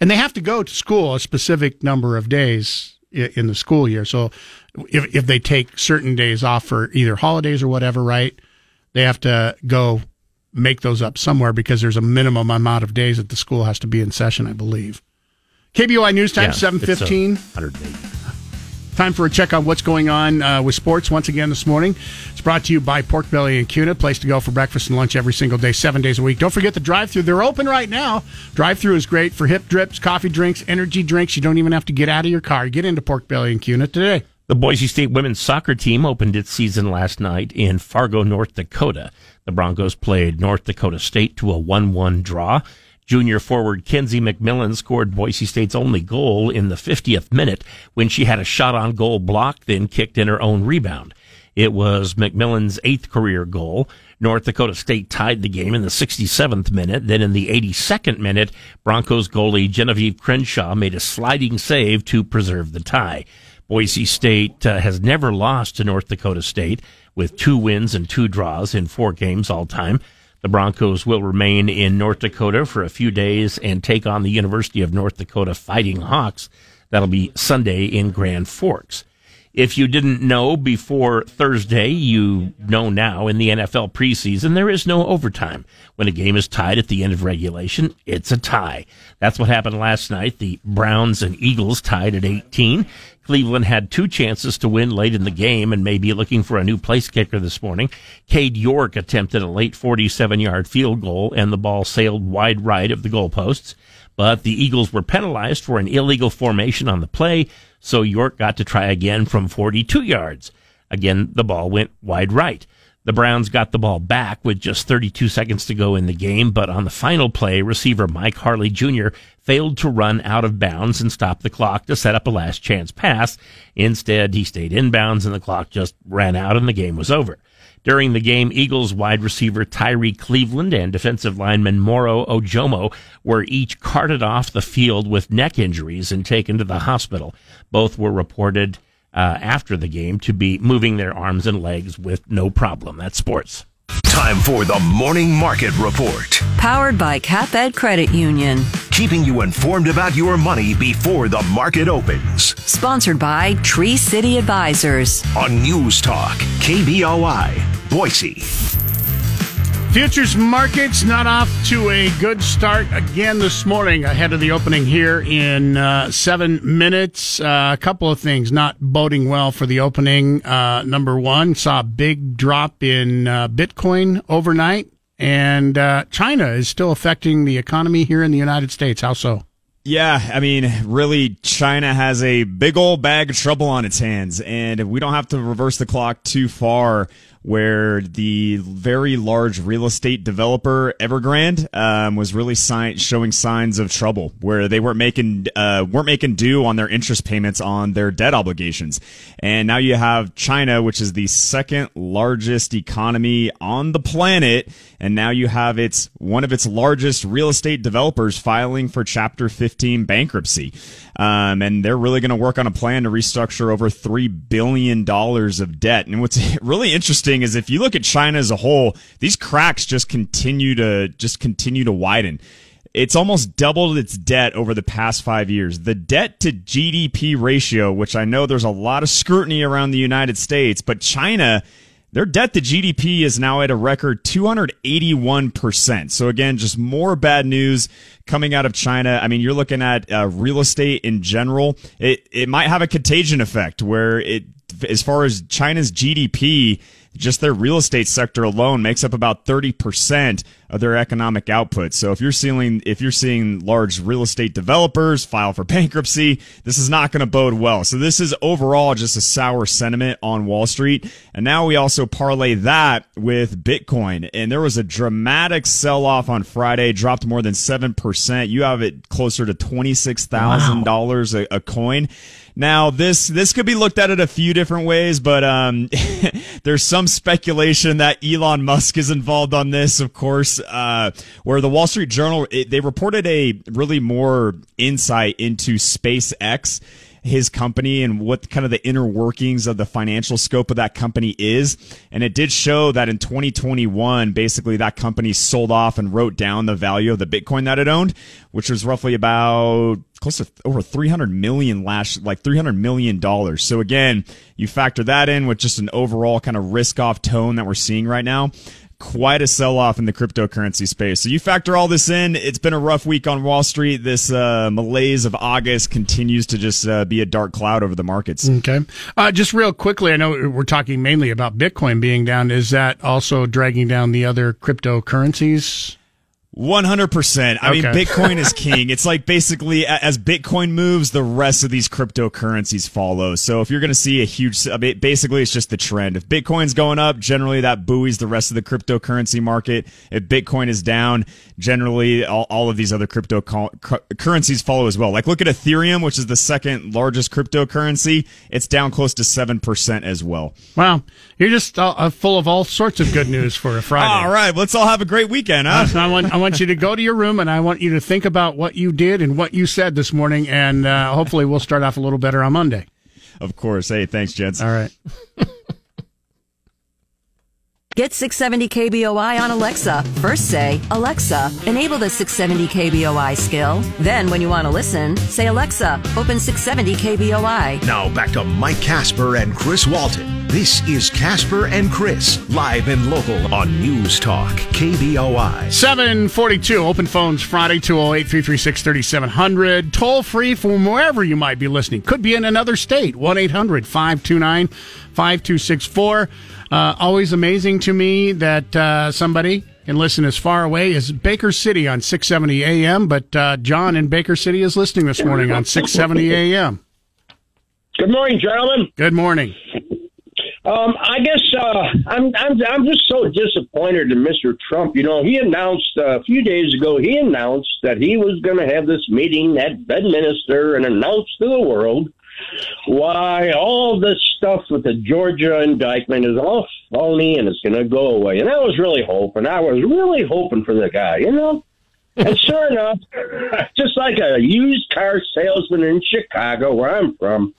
and they have to go to school a specific number of days in the school year. So if, if they take certain days off for either holidays or whatever, right? They have to go make those up somewhere because there's a minimum amount of days that the school has to be in session, I believe. KBOI News Time, Yeah, seven it's, uh, 180. Time for a check on what's going on uh, with sports once again this morning. It's brought to you by Pork Belly and Kuna, place to go for breakfast and lunch every single day, seven days a week. Don't forget the drive-through; they're open right now. Drive-through is great for hip drips, coffee drinks, energy drinks. You don't even have to get out of your car. Get into Pork Belly and Kuna today. The Boise State women's soccer team opened its season last night in Fargo, North Dakota. The Broncos played North Dakota State to a 1 1 draw. Junior forward Kenzie McMillan scored Boise State's only goal in the 50th minute when she had a shot on goal blocked, then kicked in her own rebound. It was McMillan's eighth career goal. North Dakota State tied the game in the 67th minute. Then in the 82nd minute, Broncos goalie Genevieve Crenshaw made a sliding save to preserve the tie. Boise State uh, has never lost to North Dakota State with two wins and two draws in four games all time. The Broncos will remain in North Dakota for a few days and take on the University of North Dakota Fighting Hawks. That'll be Sunday in Grand Forks. If you didn't know before Thursday, you know now in the NFL preseason, there is no overtime. When a game is tied at the end of regulation, it's a tie. That's what happened last night. The Browns and Eagles tied at 18. Cleveland had two chances to win late in the game and may be looking for a new place kicker this morning. Cade York attempted a late 47 yard field goal and the ball sailed wide right of the goalposts. But the Eagles were penalized for an illegal formation on the play so York got to try again from 42 yards. Again, the ball went wide right. The Browns got the ball back with just 32 seconds to go in the game, but on the final play, receiver Mike Harley Jr. failed to run out of bounds and stop the clock to set up a last chance pass. Instead, he stayed inbounds and the clock just ran out and the game was over. During the game, Eagles wide receiver Tyrie Cleveland and defensive lineman Moro Ojomo were each carted off the field with neck injuries and taken to the hospital. Both were reported uh, after the game to be moving their arms and legs with no problem. That's sports. Time for the Morning Market Report. Powered by CapEd Credit Union. Keeping you informed about your money before the market opens. Sponsored by Tree City Advisors. On News Talk, KBOI, Boise. Futures markets not off to a good start again this morning ahead of the opening here in uh, seven minutes. Uh, a couple of things not boding well for the opening. Uh, number one, saw a big drop in uh, Bitcoin overnight, and uh, China is still affecting the economy here in the United States. How so? Yeah, I mean, really, China has a big old bag of trouble on its hands, and we don't have to reverse the clock too far where the very large real estate developer Evergrande um, was really si- showing signs of trouble, where they weren't making uh, weren't making due on their interest payments on their debt obligations, and now you have China, which is the second largest economy on the planet, and now you have its one of its largest real estate developers filing for Chapter 15 bankruptcy, um, and they're really going to work on a plan to restructure over three billion dollars of debt. And what's really interesting is if you look at China as a whole, these cracks just continue to just continue to widen. It's almost doubled its debt over the past five years. The debt to GDP ratio, which I know there's a lot of scrutiny around the United States, but China, their debt to GDP is now at a record 281%. So again, just more bad news coming out of China. I mean, you're looking at uh, real estate in general. It, it might have a contagion effect where it, as far as China's GDP, just their real estate sector alone makes up about 30% of their economic output. So if you're seeing if you're seeing large real estate developers file for bankruptcy, this is not going to bode well. So this is overall just a sour sentiment on Wall Street. And now we also parlay that with Bitcoin. And there was a dramatic sell off on Friday, dropped more than 7%. You have it closer to $26,000 wow. a, a coin. Now, this this could be looked at in a few different ways, but um, there's some speculation that Elon Musk is involved on this. Of course, uh, where the Wall Street Journal it, they reported a really more insight into SpaceX his company and what kind of the inner workings of the financial scope of that company is. And it did show that in 2021, basically that company sold off and wrote down the value of the Bitcoin that it owned, which was roughly about close to over 300 million last, like 300 million dollars. So again, you factor that in with just an overall kind of risk off tone that we're seeing right now quite a sell off in the cryptocurrency space. So you factor all this in, it's been a rough week on Wall Street. This uh, malaise of August continues to just uh, be a dark cloud over the markets. Okay. Uh, just real quickly, I know we're talking mainly about Bitcoin being down. Is that also dragging down the other cryptocurrencies? One hundred percent. I okay. mean, Bitcoin is king. It's like basically as Bitcoin moves, the rest of these cryptocurrencies follow. So if you're going to see a huge, basically, it's just the trend. If Bitcoin's going up, generally that buoys the rest of the cryptocurrency market. If Bitcoin is down, generally all, all of these other cryptocurrencies follow as well. Like look at Ethereum, which is the second largest cryptocurrency. It's down close to seven percent as well. Wow, you're just uh, full of all sorts of good news for a Friday. all right, let's all have a great weekend, huh? I want, I want you to go to your room and I want you to think about what you did and what you said this morning, and uh, hopefully we'll start off a little better on Monday. Of course. Hey, thanks, gents. All right. Get 670 KBOI on Alexa. First say, Alexa, enable the 670 KBOI skill. Then, when you want to listen, say, Alexa, open 670 KBOI. Now back to Mike Kasper and Chris Walton. This is Kasper and Chris, live and local on News Talk, KBOI. 742, open phones Friday, 208 336 3700. Toll free from wherever you might be listening. Could be in another state, 1 800 529 5264. Uh, always amazing to me that uh, somebody can listen as far away as Baker City on 670 AM, but uh, John in Baker City is listening this morning on 670 AM. Good morning, gentlemen. Good morning. Um, I guess uh, I'm I'm I'm just so disappointed in Mr. Trump. You know, he announced uh, a few days ago. He announced that he was going to have this meeting at Bedminster and announce to the world why all this stuff with the Georgia indictment is all phony and it's going to go away. And I was really hoping. I was really hoping for the guy. You know. And sure enough, just like a used car salesman in Chicago, where I'm from,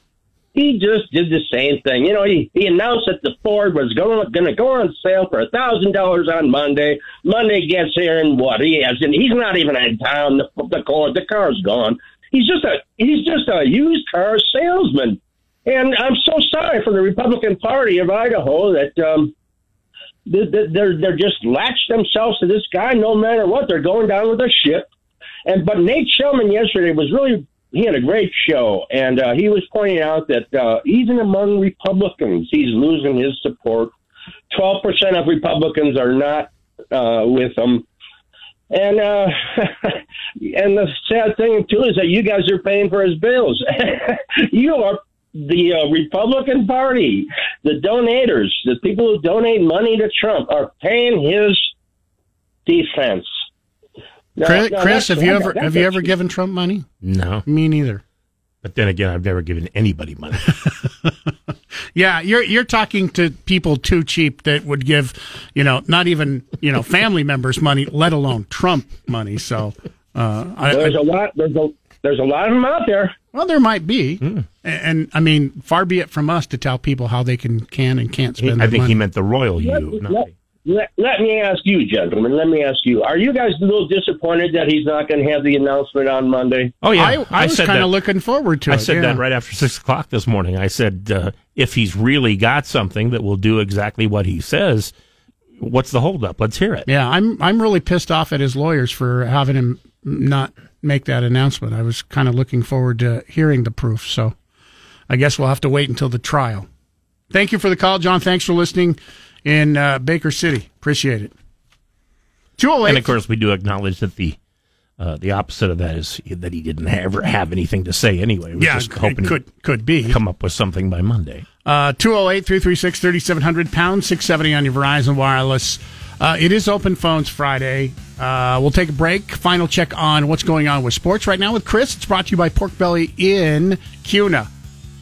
he just did the same thing. You know, he, he announced that the Ford was going going to go on sale for a thousand dollars on Monday. Monday gets here and what he has, and he's not even in town. The the car the car's gone. He's just a he's just a used car salesman. And I'm so sorry for the Republican Party of Idaho that um, they're they're just latched themselves to this guy no matter what. They're going down with the ship. And but Nate Shelman yesterday was really he had a great show, and uh, he was pointing out that uh, even among Republicans, he's losing his support. Twelve percent of Republicans are not uh, with him, and uh, and the sad thing too is that you guys are paying for his bills. you are the uh, Republican Party, the donators, the people who donate money to Trump, are paying his defense. Now- Chris, now Chris have you ever have you ever given Trump money? No. Me neither. But then again, I've never given anybody money. Yeah, you're you're talking to people too cheap that would give, you know, not even you know family members money, let alone Trump money. So, uh, I, There's I- a lot. There's a there's a lot of them out there. well, there might be, and, and I mean, far be it from us to tell people how they can can and can't He- spend. I their think money. he meant the royal you. Let, Not let, let, let me ask you, gentlemen. Let me ask you: Are you guys a little disappointed that he's not going to have the announcement on Monday? Oh yeah, I, I, was kind of looking forward to I it. I said yeah. that right after six o'clock this morning. I said uh, if he's really got something that will do exactly what he says, what's the holdup? Let's hear it. Yeah, I'm I'm really pissed off at his lawyers for having him not make that announcement. I was kind of looking forward to hearing the proof. So, I guess we'll have to wait until the trial. Thank you for the call, John. Thanks for listening in uh, Baker City. Appreciate it. Two And of course, we do acknowledge that the uh, the opposite of that is that he didn't ever have anything to say anyway. We're Yeah, just it hoping could could be. come up with something by Monday. Uh, 208 336 3700 pound 670 on your Verizon Wireless. Uh, it is open phones Friday. Uh, we'll take a break. Final check on what's going on with sports right now with Chris. It's brought to you by Pork Belly in Kuna.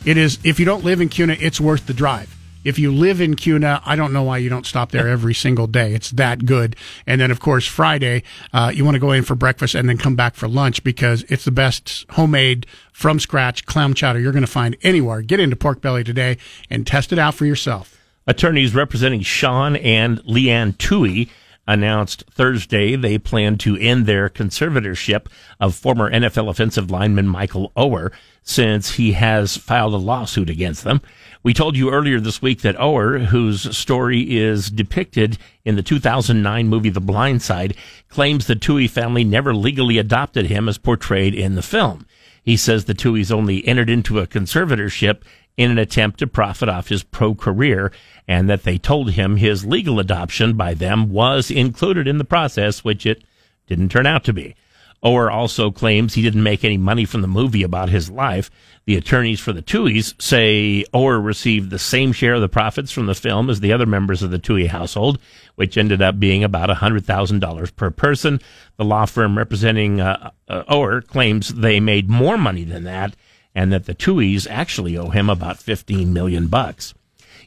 It is, if you don't live in Kuna, it's worth the drive. If you live in Kuna, I don't know why you don't stop there every single day. It's that good. And then, of course, Friday, uh, you want to go in for breakfast and then come back for lunch because it's the best homemade, from scratch clam chowder you're going to find anywhere. Get into Pork Belly today and test it out for yourself. Attorneys representing Sean and Leigh Anne Tuohy announced Thursday they plan to end their conservatorship of former NFL offensive lineman Michael Oher since he has filed a lawsuit against them. We told you earlier this week that Oher, whose story is depicted in the 2009 movie The Blind Side, claims the Tuohy family never legally adopted him as portrayed in the film. He says the Tuohys only entered into a conservatorship in an attempt to profit off his pro career and that they told him his legal adoption by them was included in the process, which it didn't turn out to be. Oher also claims he didn't make any money from the movie about his life. The attorneys for the Tuohys say Oher received the same share of the profits from the film as the other members of the Tuohy household, which ended up being about $100,000 per person. The law firm representing uh, uh, Oher claims they made more money than that and that the Tuohys actually owe him about 15 million bucks.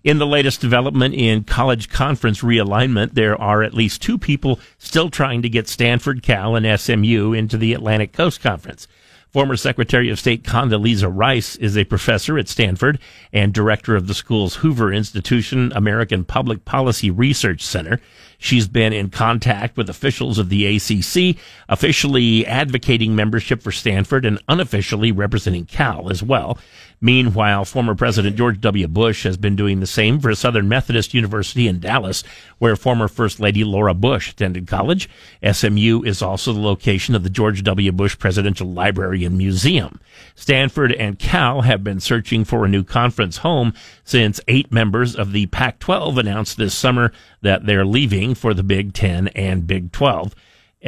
In the latest development in college conference realignment, there are at least two people still trying to get Stanford, Cal, and SMU into the Atlantic Coast Conference. Former Secretary of State Condoleezza Rice is a professor at Stanford and director of the school's Hoover Institution American Public Policy Research Center. She's been in contact with officials of the ACC, officially advocating membership for Stanford and unofficially representing Cal as well. Meanwhile, former President George W. Bush has been doing the same for Southern Methodist University in Dallas, where former First Lady Laura Bush attended college. SMU is also the location of the George W. Bush Presidential Library and Museum. Stanford and Cal have been searching for a new conference home since eight members of the Pac 12 announced this summer that they're leaving for the Big Ten and Big 12.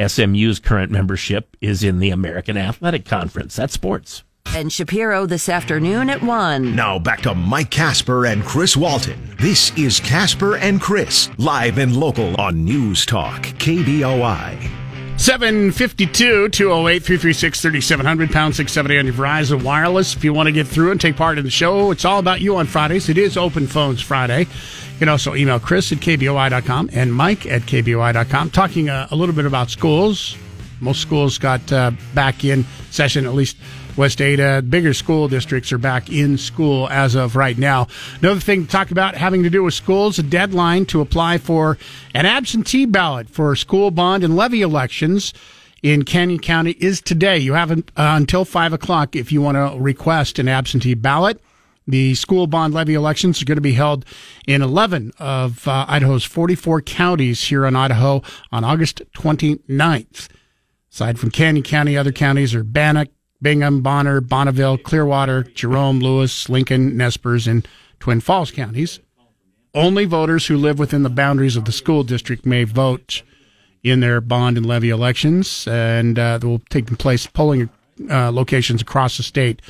SMU's current membership is in the American Athletic Conference. That's sports. And Shapiro this afternoon at 1. Now back to Mike Kasper and Chris Walton. This is Kasper and Chris, live and local on News Talk, KBOI. 752 208 336 3700 pound 670 on your Verizon Wireless. If you want to get through and take part in the show, it's all about you on Fridays. It is Open Phones Friday. You can also email Chris at KBOI.com and Mike at KBOI.com. Talking uh, a little bit about schools. Most schools got uh, back in session, at least West Ada, bigger school districts are back in school as of right now. Another thing to talk about having to do with schools, a deadline to apply for an absentee ballot for school bond and levy elections in Canyon County is today. You have uh, until 5 o'clock if you want to request an absentee ballot. The school bond levy elections are going to be held in 11 of uh, Idaho's 44 counties here in Idaho on August 29th. Aside from Canyon County, other counties are Bannock, Bingham, Bonner, Bonneville, Clearwater, Jerome, Lewis, Lincoln, Nez Perce, and Twin Falls counties. Only voters who live within the boundaries of the school district may vote in their bond and levy elections, and uh, they will take place polling uh, locations across the state,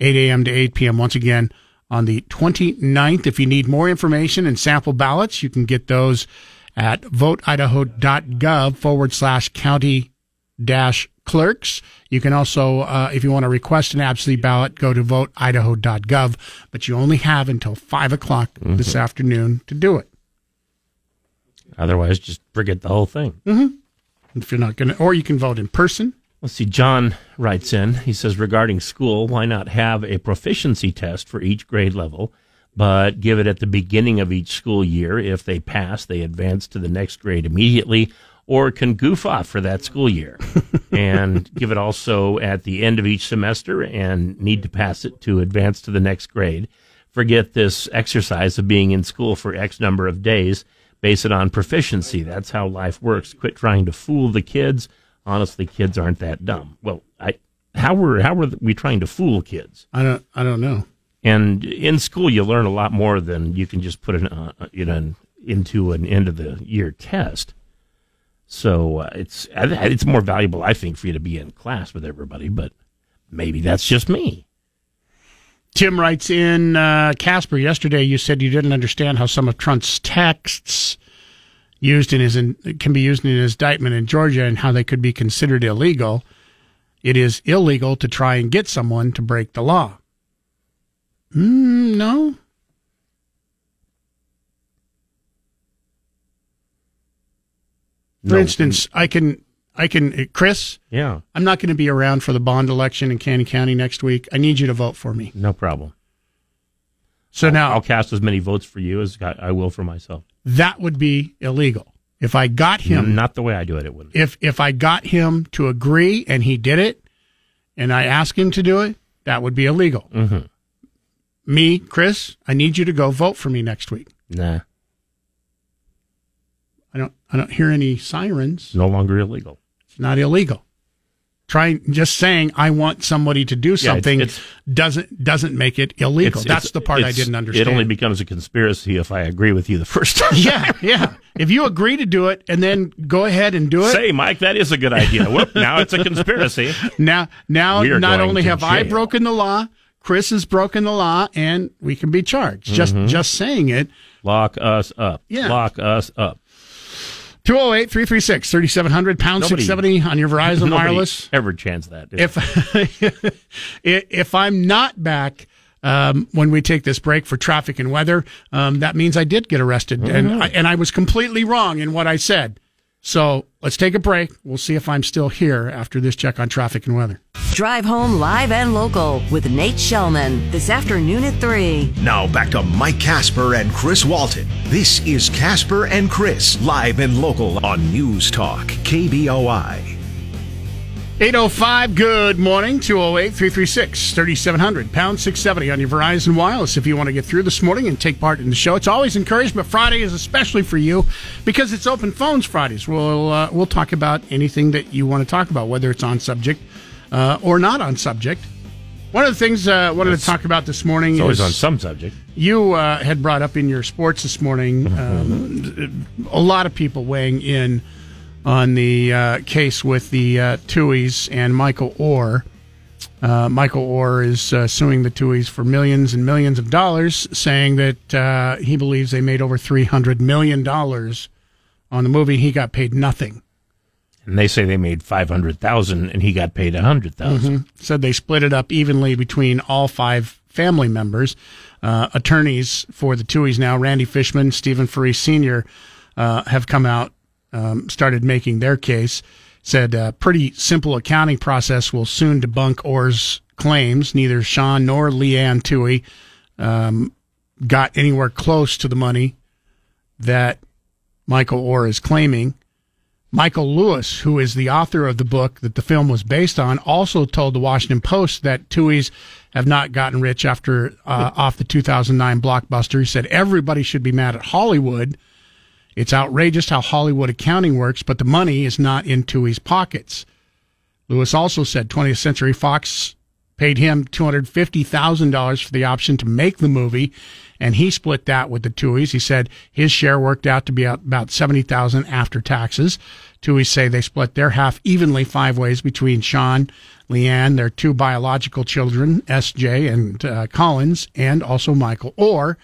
8 a.m. to 8 p.m. Once again on the 29th. If you need more information and sample ballots, you can get those at voteidaho.gov forward slash county dash clerks. You can also, uh, if you want to request an absentee ballot, go to voteidaho.gov, but you only have until 5 o'clock mm-hmm. this afternoon to do it. Otherwise, just forget the whole thing. Mm-hmm. If you're not going to, or you can vote in person. Let's see. John writes in. He says, regarding school, why not have a proficiency test for each grade level, but give it at the beginning of each school year? If they pass, they advance to the next grade immediately or can goof off for that school year and give it also at the end of each semester and need to pass it to advance to the next grade. Forget this exercise of being in school for X number of days. Base it on proficiency. That's how life works. Quit trying to fool the kids. Honestly, kids aren't that dumb. Well, I, how were how were we trying to fool kids? I don't I don't know. And in school, you learn a lot more than you can just put it uh, you know into an end of the year test. So uh, it's it's more valuable, I think, for you to be in class with everybody. But maybe that's just me. Tim writes in uh, Kasper. Yesterday, you said you didn't understand how some of Trump's texts used in his in, can be used in his indictment in Georgia and how they could be considered illegal. It is illegal to try and get someone to break the law. Mm, no, For no. instance, I can I can Chris. Yeah. I'm not going to be around for the bond election in Canyon County next week. I need you to vote for me. No problem. So I'll, now I'll cast as many votes for you as I will for myself. That would be illegal. If I got him Not the way I do it it wouldn't. If if I got him to agree and he did it and I asked him to do it, that would be illegal. Mm-hmm. Me, Chris, I need you to go vote for me next week. Nah. I don't I don't hear any sirens. No longer illegal. It's not illegal. Trying just saying I want somebody to do something yeah, it's, it's, doesn't doesn't make it illegal. It's, That's the part I didn't understand. It only becomes a conspiracy if I agree with you the first time. yeah, yeah. If you agree to do it and then go ahead and do it. Say, Mike, that is a good idea. Whoop, now it's a conspiracy. Now now not only have jail. I broken the law, Chris has broken the law and we can be charged. Just mm-hmm. just saying it. Lock us up. Yeah. Lock us up. 208 336 3700 pound 670 on your Verizon Wireless. Ever chance that? If, if I'm not back um, when we take this break for traffic and weather, um, that means I did get arrested. Mm-hmm. And, I, and I was completely wrong in what I said. So let's take a break. We'll see if I'm still here after this check on traffic and weather. Drive home live and local with Nate Shelman this afternoon at 3. Now back to Mike Kasper and Chris Walton. This is Kasper and Chris, live and local on News Talk, KBOI. 805, good morning. 208 336 3700, pound 670 on your Verizon Wireless if you want to get through this morning and take part in the show. It's always encouraged, but Friday is especially for you because it's open phones Fridays. We'll, uh, we'll talk about anything that you want to talk about, whether it's on subject uh, or not on subject. One of the things uh, I wanted to talk about this morning It's always is on some subject. you uh, had brought up in your sports this morning um, a lot of people weighing in on the uh, case with the uh, Tuohys and Michael Oher. Uh, Michael Oher is uh, suing the Tuohys for millions and millions of dollars, saying that uh, he believes they made over $300 million on the movie. He got paid nothing. And they say they made 500000 and he got paid 100000 Mhm. Said they split it up evenly between all five family members. Uh, attorneys for the Tuohys now, Randy Fishman, Stephen Farese Sr., uh, have come out, um, started making their case. Said a pretty simple accounting process will soon debunk Oher's claims. Neither Sean nor Leigh Anne Tuohy um, got anywhere close to the money that Michael Oher is claiming. Michael Lewis, who is the author of the book that the film was based on, also told the Washington Post that Tuohys have not gotten rich after uh, off the 2009 blockbuster. He said everybody should be mad at Hollywood. It's outrageous how Hollywood accounting works, but the money is not in Tuohy's pockets. Lewis also said 20th Century Fox paid him $250,000 for the option to make the movie, and he split that with the Tuohys. He said his share worked out to be about 70000 after taxes. Tuohys say they split their half evenly five ways between Sean, Leigh Anne, their two biological children, SJ and uh, Collins, and also Michael Oher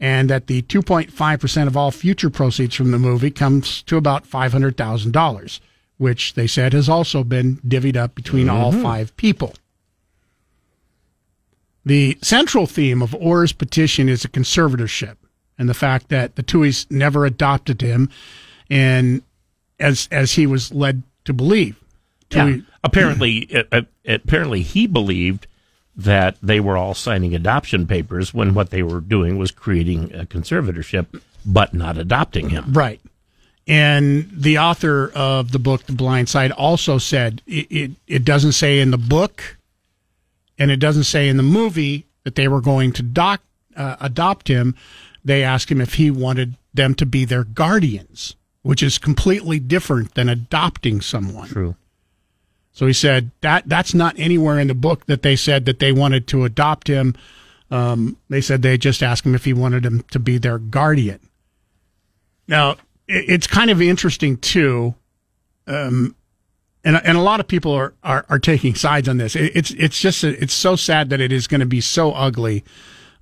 and that the 2.5% of all future proceeds from the movie comes to about $500,000, which they said has also been divvied up between all Mhm. five people. The central theme of Oher's petition is a conservatorship and the fact that the Tuohys never adopted him and as as he was led to believe. Yeah. Apparently, uh, uh, apparently, he believed that they were all signing adoption papers when what they were doing was creating a conservatorship, but not adopting him. Right. And the author of the book, The Blind Side, also said it, it, it doesn't say in the book and it doesn't say in the movie that they were going to doc, uh, adopt him. They asked him if he wanted them to be their guardians, which is completely different than adopting someone. True. So he said that that's not anywhere in the book that they said that they wanted to adopt him. Um, they said they just asked him if he wanted him to be their guardian. Now it, it's kind of interesting too, um, and and a lot of people are are, are taking sides on this. It, it's it's just it's so sad that it is going to be so ugly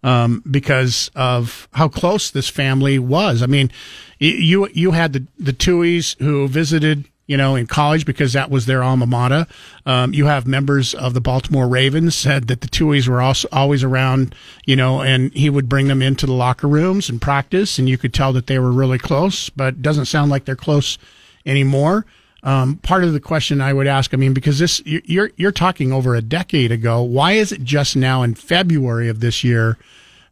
um, because of how close this family was. I mean, you you had the the Tuohys who visited, you know, in college because that was their alma mater. Um, you have members of the Baltimore Ravens said that the Tuohys were also always around, you know, and he would bring them into the locker rooms and practice, and you could tell that they were really close. But it doesn't sound like they're close anymore. Um, part of the question I would ask, I mean, because this you- you're you're talking over a decade ago. Why is it just now in February of this year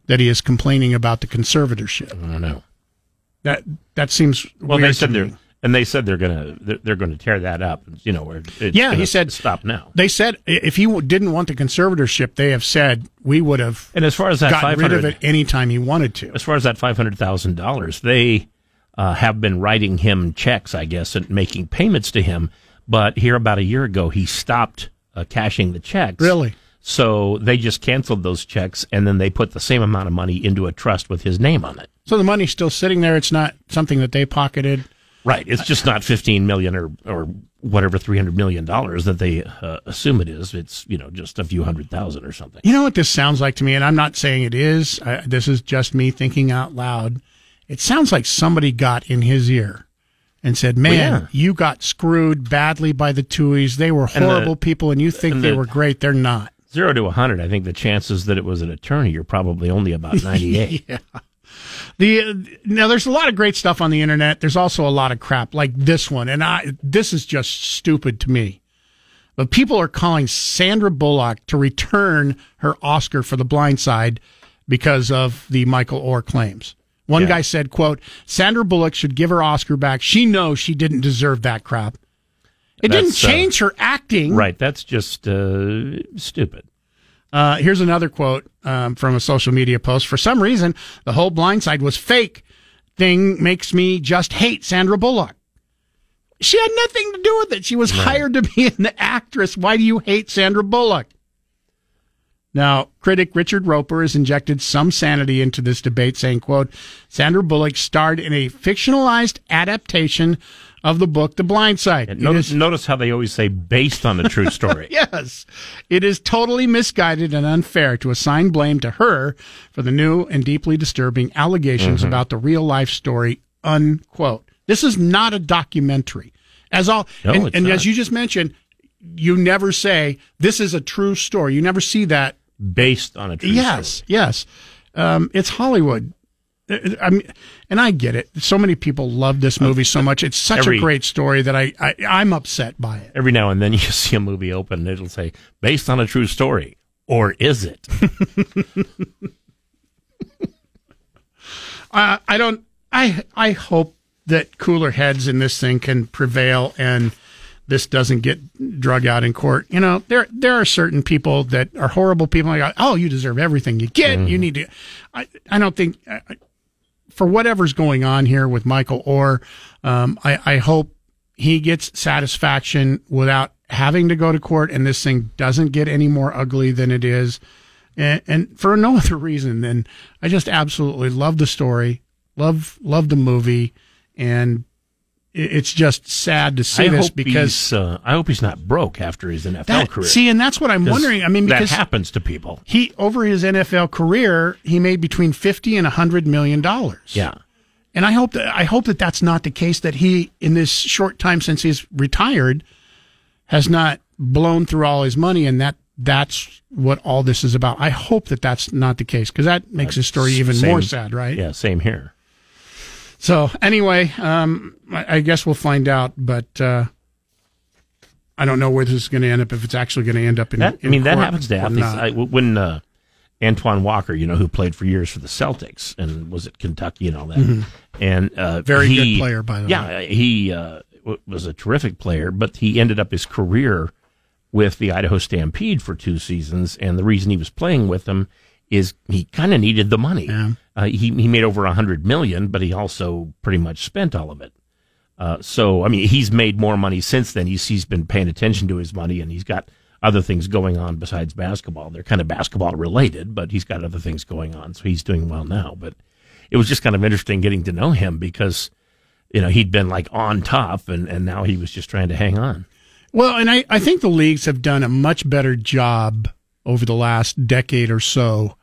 that he is complaining about the conservatorship? I don't know. That that seems Well, they said me. And they said they're gonna they're, to tear that up. You know, where it's Yeah, he said- stop now. They said if he didn't want the conservatorship, they have said we would have And as far as that gotten rid of 500 it anytime he wanted to. As far as that five hundred thousand dollars, they uh, have been writing him checks, I guess, and making payments to him. But here, about a year ago, he stopped uh, cashing the checks. Really? So they just canceled those checks, and then they put the same amount of money into a trust with his name on it. So the money's still sitting there. It's not something that they pocketed. Right. It's just not fifteen million or or whatever three hundred million dollars that they uh, assume it is. It's you know just a few hundred thousand or something. You know what this sounds like to me, and I'm not saying it is. I, this is just me thinking out loud. It sounds like somebody got in his ear and said, "Man, yeah. you got screwed badly by the Tuohys. They were And the- horrible people, and you think and they the- were great. They're not." Zero to a hundred. I think the chances that it was an attorney are probably only about ninety eight. yeah. The uh, now there's a lot of great stuff on the internet. There's also a lot of crap like this one, and I this is just stupid to me. But people are calling Sandra Bullock to return her Oscar for The Blind Side because of the Michael Oher claims. One Yeah. guy said, quote, Sandra Bullock should give her Oscar back. She knows she didn't deserve that crap. It didn't That's, uh, change her acting. Right. That's just uh, stupid. Uh, here's another quote um, from a social media post. For some reason, the whole blindside was fake. Thing makes me just hate Sandra Bullock. She had nothing to do with it. She was hired to be an actress. Why do you hate Sandra Bullock? Now, critic Richard Roeper has injected some sanity into this debate, saying, quote, Sandra Bullock starred in a fictionalized adaptation of the book The Blind Side. Notice, is- notice how they always say based on a true story. Yes. It is totally misguided and unfair to assign blame to her for the new and deeply disturbing allegations Mhm. about the real life story, unquote. This is not a documentary. As all No, and, and as you just mentioned, you never say this is a true story. You never see that based on a true story. yes, yes. Um, it's Hollywood. I mean, and I get it. So many people love this movie so much. It's such Every- a great story that I, I I'm upset by it. Every now and then you see a movie open, and it'll say based on a true story, or is it? Uh, I don't. I I hope that cooler heads in this thing can prevail and this doesn't get drug out in court. You know, there there are certain people that are horrible people. Go, oh, you deserve everything you get. You need to. I I don't think I- for whatever's going on here with Michael Oher, um, I I hope he gets satisfaction without having to go to court, and this thing doesn't get any more ugly than it is. And, and for no other reason than I just absolutely love the story, love love the movie, and it's just sad to see I this hope because he's, uh, I hope he's not broke after his NFL that, career. see, and that's what I'm wondering. I mean, that happens to people. he over his NFL career, he made between fifty and hundred million dollars. Yeah. And I hope that I hope that that's not the case. That he, in this short time since he's retired, has not blown through all his money, and that that's what all this is about. I hope that that's not the case because that makes his story even Same- more sad, right? Yeah, same here. So anyway, um, I, I guess we'll find out, but uh, I don't know where this is going to end up. If it's actually going to end up in, That, I in mean, that happens to athletes. I, when uh, Antoine Walker, you know, who played for years for the Celtics and was at Kentucky and all that, Mhm. and uh, Very good player, by the way. yeah, he uh, w- was a terrific player, but he ended up his career with the Idaho Stampede for two seasons, and the reason he was playing with them is he kind of needed the money. Uh, he he made over a hundred million, but he also pretty much spent all of it. Uh, so I mean, he's made more money since then. He's he's been paying attention to his money, and he's got other things going on besides basketball. They're kind of basketball related, but he's got other things going on, so he's doing well now. But it was just kind of interesting getting to know him because you know he'd been like on top, and and now he was just trying to hang on. Well, and I, I think the leagues have done a much better job over the last decade or so.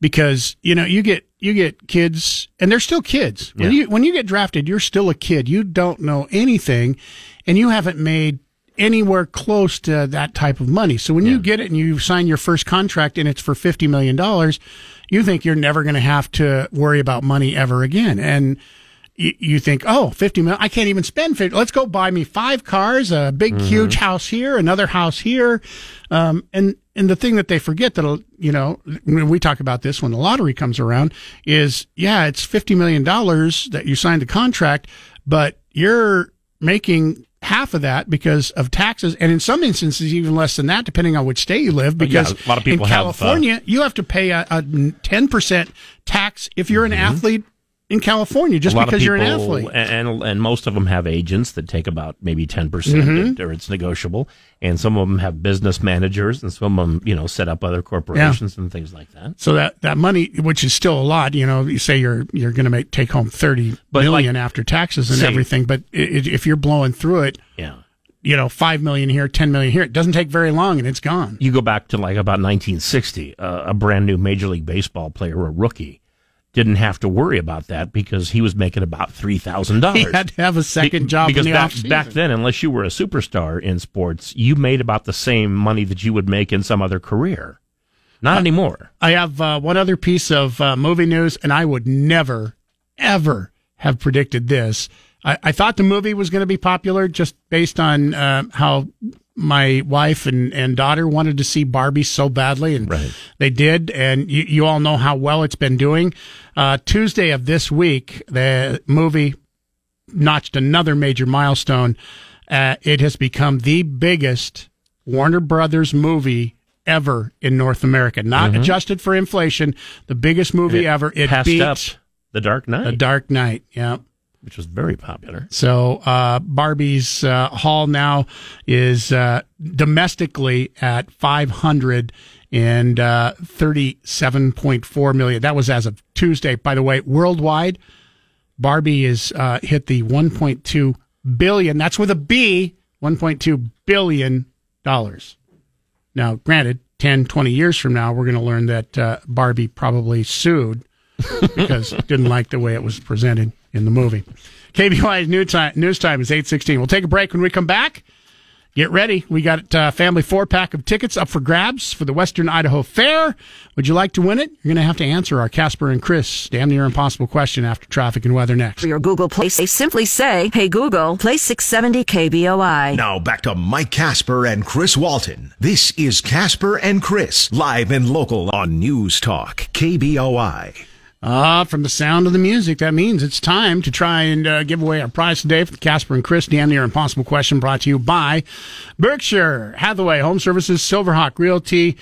Because you know you get you get kids and they're still kids. When Yeah. you when you get drafted you're still a kid. You don't know anything and you haven't made anywhere close to that type of money. So when you get it and you sign your first contract and it's for 50 million dollars you think you're never going to have to worry about money ever again. And you, you think, oh, 50 million, I can't even spend 50. Let's go buy me five cars, a big, Mm-hmm. huge house here, another house here. Um, and, and the thing that they forget that, you know, when we talk about this when the lottery comes around is, yeah, it's $50 million that you signed the contract, but you're making half of that because of taxes. And in some instances, even less than that, depending on which state you live, Oh, yeah, because a lot of people in have, uh, California, you have to pay a, a 10% tax if you're an athlete in California just Mm-hmm. because you're an athlete. and, and and most of them have agents that take about maybe 10 percent, Mhm. or it's negotiable. And some of them have business managers, and some of them, you know, set up other corporations and things like that. So that, that money, which is still a lot, you know, you say you're you're going to make take home thirty But million like- after taxes and say- everything, but i i if you're blowing through it, Yeah. you know, five million here, ten million here, it doesn't take very long and it's gone. You go back to like about 1960, uh, a brand new Major League Baseball player, a rookie, didn't have to worry about that because he was making about three thousand dollars. He had to have a second job because in the back, back then, unless you were a superstar in sports, you made about the same money that you would make in some other career. Not anymore. I have uh, one other piece of uh, movie news, and I would never, ever have predicted this. I, I thought the movie was going to be popular just based on uh, how my wife and, and daughter wanted to see Barbie so badly, and Right. they did. And you, you all know how well it's been doing. Uh, Tuesday of this week, the movie notched another major milestone. Uh, it has become the biggest Warner Brothers movie ever in North America, not Mhm. adjusted for inflation. The biggest movie It ever. It passed beat The Dark Knight, The Dark Knight. Yeah. Which was very popular. So uh, Barbie's uh, haul now is uh, domestically at five hundred and uh, thirty-seven point four million. That was as of Tuesday. By the way, worldwide, Barbie is uh, hit the one point two billion. That's with a B. One point two billion dollars. Now, granted, 10, 20 years from now, we're going to learn that uh, Barbie probably sued because didn't like the way it was presented in the movie. KBOI's news time, news time is 816. We'll take a break when we come back. Get ready. We got a family four pack of tickets up for grabs for the Western Idaho Fair. Would you like to win it? You're going to have to answer our Kasper and Chris damn near impossible question after traffic and weather next. For your Google Play, say simply say, "Hey Google, play 670 KBOI." Now back to Mike Kasper and Chris Walton. This is Kasper and Chris, live and local on News Talk, KBOI. Ah, from the sound of the music, that means it's time to try and uh, give away our prize today for the Kasper and Chris Damn Near Impossible question brought to you by Berkshire Hathaway Home Services, Silverhawk Realty,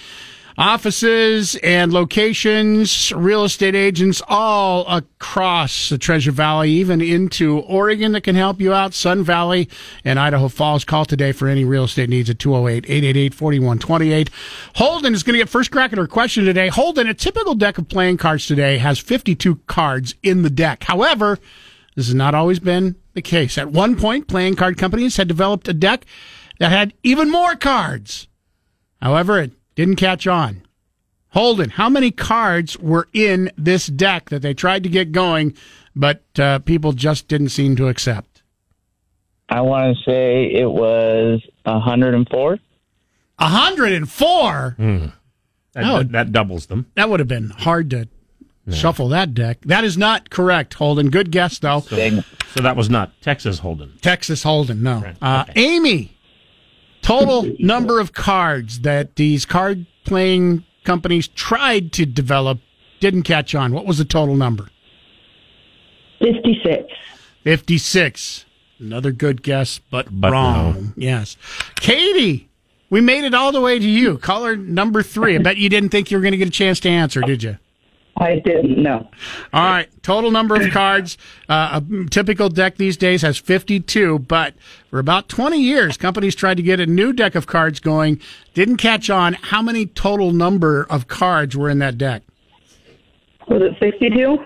offices and locations, real estate agents all across the Treasure Valley, even into Oregon that can help you out, Sun Valley and Idaho Falls. Call today for any real estate needs at 208 888 4128. Holden is going to get first crack at her question today. Holden, a typical deck of playing cards today has 52 cards in the deck. However, this has not always been the case. At one point, playing card companies had developed a deck that had even more cards. However, it didn't catch on. Holden, how many cards were in this deck that they tried to get going, but uh, people just didn't seem to accept? I want to say it was 104. 104? That, Oh. that, that doubles them. That would have been hard to shuffle that deck. That is not correct, Holden. Good guess, though. So, so that was not Texas Holden. Texas Holden, no. Uh, Amy, total number of cards that these card playing companies tried to develop didn't catch on. What was the total number? 56. 56. Another good guess, but, But wrong. Yes. Katie, we made it all the way to you. Caller number three. I bet you didn't think you were going to get a chance to answer, did you? I didn't know. All right. Total number of cards. Uh, a typical deck these days has 52, but for about 20 years, companies tried to get a new deck of cards going. Didn't catch on. How many total number of cards were in that deck? Was it 62?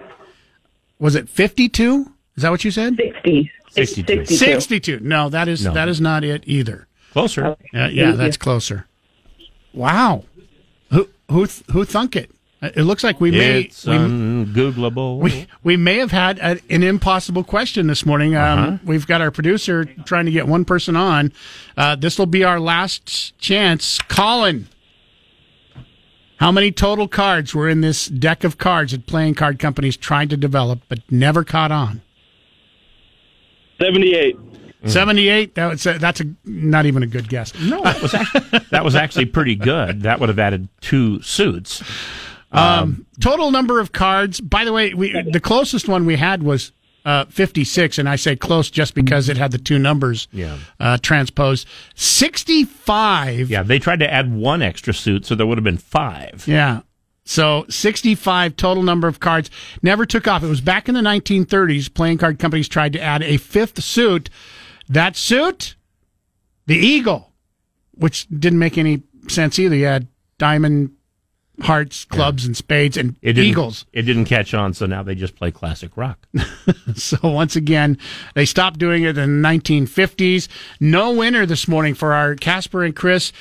Was it 52? Is that what you said? 60. 62. 62. No, that is No. that is not it either. Closer. Uh, yeah, Thank that's you. closer. Wow. Who who th- who thunk it? It looks like we may It's we, ungoogleable. we we may have had a, an impossible question this morning. Um, Uh-huh. We've got our producer trying to get one person on. Uh, this will be our last chance. Colin, how many total cards were in this deck of cards that playing card companies tried to develop but never caught on? 78. Mm. Seventy-eight. That was, that's a not even a good guess. no, that was actually, that was actually pretty good. That would have added two suits. Um, total number of cards. By the way, we the closest one we had was uh, 56, and I say close just because it had the two numbers Yeah. uh, transposed. 65. Yeah, they tried to add one extra suit, so there would have been five. Yeah. So 65 total number of cards never took off. It was back in the 1930s. Playing card companies tried to add a fifth suit. That suit, the Eagle, which didn't make any sense either. You had diamond, hearts, clubs, and spades, and It eagles. It didn't catch on, so now they just play classic rock. So once again, they stopped doing it in the 1950s. No winner this morning for our Kasper and Chris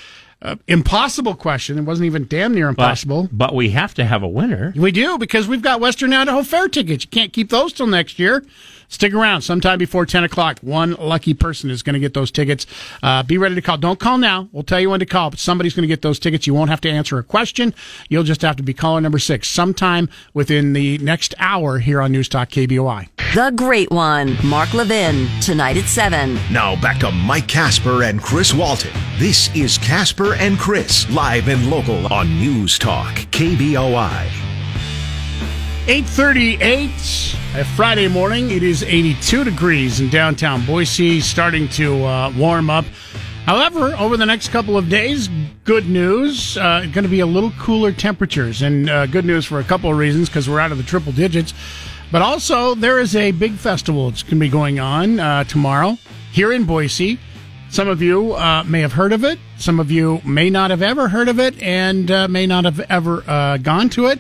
uh, impossible question. It wasn't even damn near impossible. But, but we have to have a winner. We do because we've got Western Idaho Fair tickets. You can't keep those till next year. Stick around. Sometime before 10 o'clock, one lucky person is going to get those tickets. Uh, be ready to call. Don't call now. We'll tell you when to call, but somebody's going to get those tickets. You won't have to answer a question. You'll just have to be caller number six sometime within the next hour here on News Talk KBOI. The Great One, Mark Levin, tonight at 7. Now back to Mike Kasper and Chris Walton. This is Kasper and Chris, live and local on News Talk KBOI. 838 a Friday morning. It is 82 degrees in downtown Boise, starting to uh, warm up. However, over the next couple of days, good news, uh, going to be a little cooler temperatures. And uh, good news for a couple of reasons because we're out of the triple digits. But also, there is a big festival that's going to be going on uh, tomorrow here in Boise. Some of you uh, may have heard of it. Some of you may not have ever heard of it and uh, may not have ever uh, gone to it.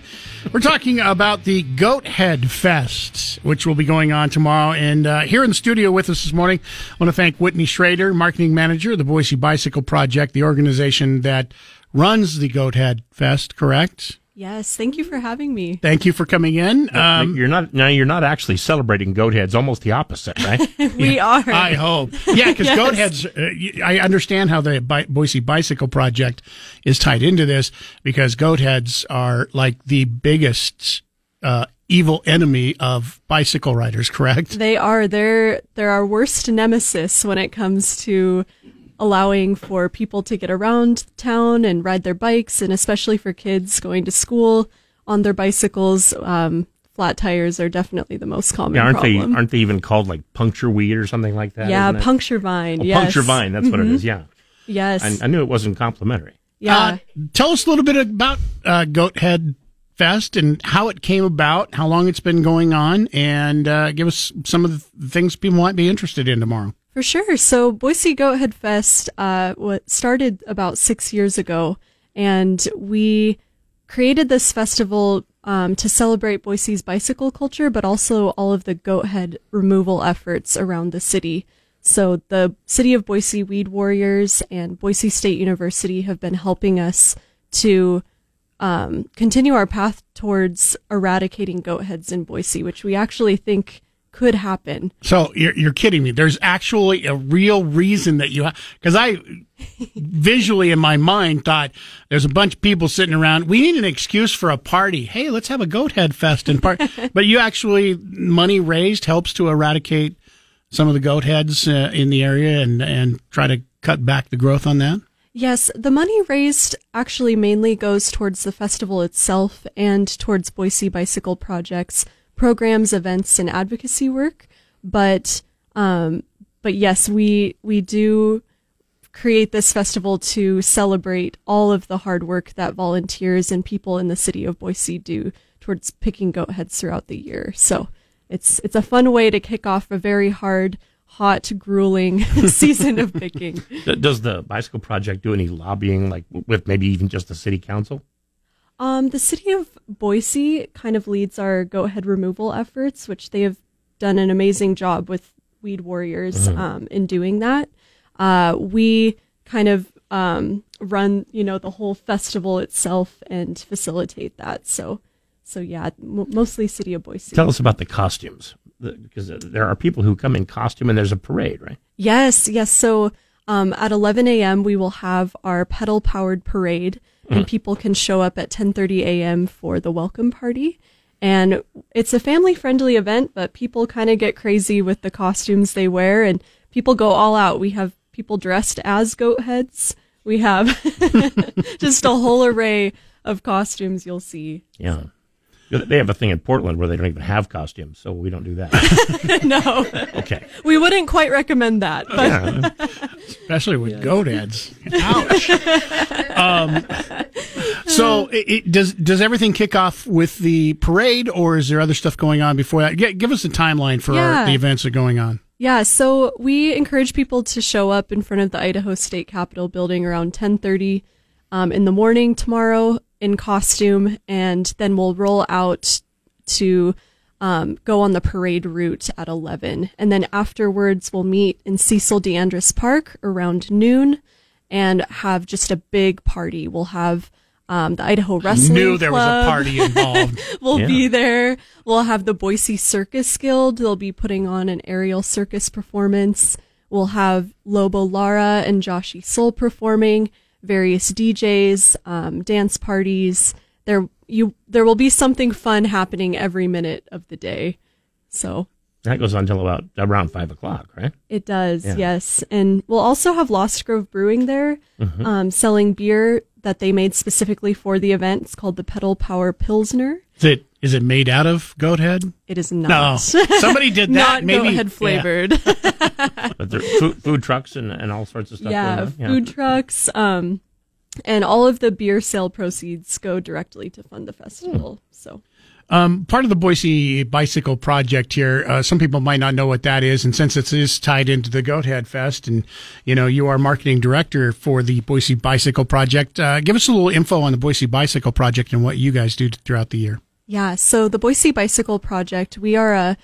We're talking about the Goat Head Fest, which will be going on tomorrow. And uh, here in the studio with us this morning, I want to thank Whitney Schrader, marketing manager of the Boise Bicycle Project, the organization that runs the Goat Head Fest, correct? Yes, thank you for having me. Thank you for coming in. Um, you're not now. You're not actually celebrating goat heads. Almost the opposite, right? we Yeah, are. I hope. Yeah, because Yes. goat heads. Uh, y- I understand how the Bi- Boise Bicycle Project is tied into this because goat heads are like the biggest uh, evil enemy of bicycle riders. Correct? They are. They're they're our worst nemesis when it comes to allowing for people to get around town and ride their bikes, and especially for kids going to school on their bicycles. Um, flat tires are definitely the most common Yeah, aren't problem. they? Aren't they even called like puncture weed or something like that? yeah, puncture vine. Oh, yes. puncture vine. That's what it is. Yeah. Yes. I, I knew it wasn't complimentary. yeah. Uh, tell us a little bit about uh, Goat Head Fest and how it came about, how long it's been going on, and uh, give us some of the things people might be interested in tomorrow. For sure. So Boise Goat Head Fest uh, started about six years ago, and we created this festival um, to celebrate Boise's bicycle culture, but also all of the goat head removal efforts around the city. So the City of Boise Weed Warriors and Boise State University have been helping us to um, continue our path towards eradicating goat heads in Boise, which we actually think could happen. So you're, you're kidding me. There's actually a real reason that you have, because I visually in my mind thought there's a bunch of people sitting around. We need an excuse for a party. Hey, let's have a goat head fest and part. but you actually, money raised helps to eradicate some of the goat heads uh, in the area and, and try to cut back the growth on that. Yes, the money raised actually mainly goes towards the festival itself and towards Boise Bicycle Project's programs, events, and advocacy work. But, um, but yes, we we do create this festival to celebrate all of the hard work that volunteers and people in the city of Boise do towards picking goat heads throughout the year. So it's it's a fun way to kick off a very hard, hot, grueling season of picking. Does the bicycle project do any lobbying, like with maybe even just the city council? Um, the city of Boise kind of leads our goat head removal efforts, which they have done an amazing job with Weed Warriors Mhm. um, in doing that. Uh, we kind of um, run, you know, the whole festival itself and facilitate that. So, so yeah, m- mostly city of Boise. Tell us about the costumes, The- because there are people who come in costume and there's a parade, right? Yes, yes. So um, at 11 a.m. we will have our pedal powered parade, and Mm. people can show up at 10:30 a.m. for the welcome party. And it's a family friendly event, but people kind of get crazy with the costumes they wear, and people go all out. We have people dressed as goat heads. We have just a whole array of costumes you'll see. Yeah. They have a thing in Portland where they don't even have costumes, so we don't do that. no. Okay. We wouldn't quite recommend that. But Yeah. especially with goat heads. Ouch. um, so, it, does does everything kick off with the parade, or is there other stuff going on before that? G- give us a timeline for our, the events that are going on. Yeah, so we encourage people to show up in front of the Idaho State Capitol building around 10:30 um, in the morning tomorrow in costume, and then we'll roll out to um, go on the parade route at 11, and then afterwards we'll meet in Cecil D. Andrus Park around noon and have just a big party. We'll have Um, the Idaho Wrestling Knew there was a Club party involved. will Yeah. be there. We'll have the Boise Circus Guild. They'll be putting on an aerial circus performance. We'll have Lobo Lara and Joshy Soul performing. Various DJs, um, dance parties. There, you, there will be something fun happening every minute of the day. So That goes on until about around five o'clock, right? it does, Yeah. yes. And we'll also have Lost Grove Brewing there, Mhm. um, selling beer that they made specifically for the event. It's called the Pedal Power Pilsner. Is it is it made out of goat head? It is No, somebody did that. not maybe goat head yeah. flavored. But there food, food trucks and, and all sorts of stuff. yeah, going on. food trucks. Um, and all of the beer sale proceeds go directly to fund the festival. So Um, part of the Boise Bicycle Project here, uh, some people might not know what that is, and since it is tied into the Goathead Fest, and you know you are marketing director for the Boise Bicycle Project, uh, give us a little info on the Boise Bicycle Project and what you guys do throughout the year. Yeah, so the Boise Bicycle Project, we are a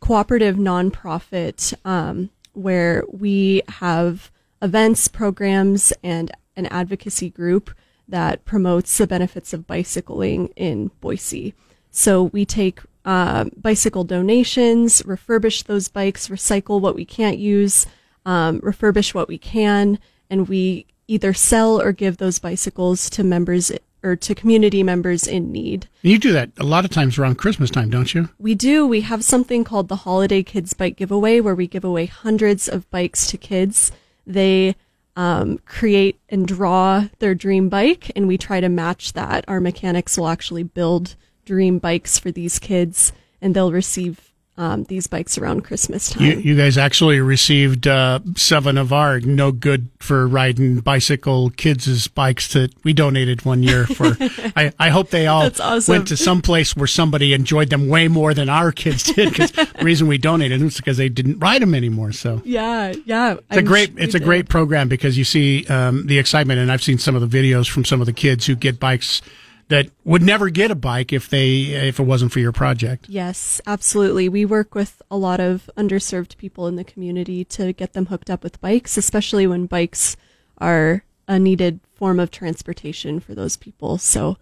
cooperative nonprofit um, where we have events, programs, and an advocacy group that promotes the benefits of bicycling in Boise. So we take uh, bicycle donations, refurbish those bikes, recycle what we can't use, um, refurbish what we can, and we either sell or give those bicycles to members or to community members in need. You do that a lot of times around Christmas time, don't you? We do. We have something called the Holiday Kids Bike Giveaway where we give away hundreds of bikes to kids. They um, create and draw their dream bike, and we try to match that. Our mechanics will actually build dream bikes for these kids, and they'll receive um, these bikes around Christmas time. You, you guys actually received uh, seven of our no good for riding bicycle kids' bikes that we donated one year for. I, I hope they all awesome. went to some place where somebody enjoyed them way more than our kids did. Because the reason we donated them is because they didn't ride them anymore. So yeah, yeah. it's a great it's a great program because you see um, the excitement, and I've seen some of the videos from some of the kids who get bikes that would never get a bike if they if it wasn't for your project. Yes, absolutely. We work with a lot of underserved people in the community to get them hooked up with bikes, especially when bikes are a needed form of transportation for those people. So,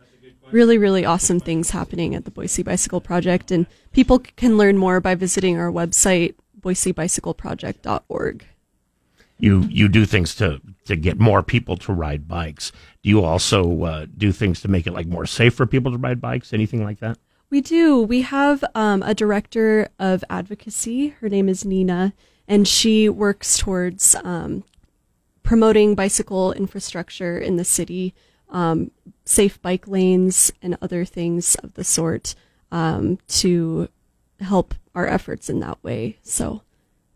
really, really awesome things happening at the Boise Bicycle Project. And people can learn more by visiting our website, boisebicycleproject.org. You you do things to to get more people to ride bikes. Do you also uh, do things to make it like more safe for people to ride bikes? Anything like that? We do. We have um, a director of advocacy. Her name is Nina, and she works towards um, promoting bicycle infrastructure in the city, um, safe bike lanes, and other things of the sort um, to help our efforts in that way. So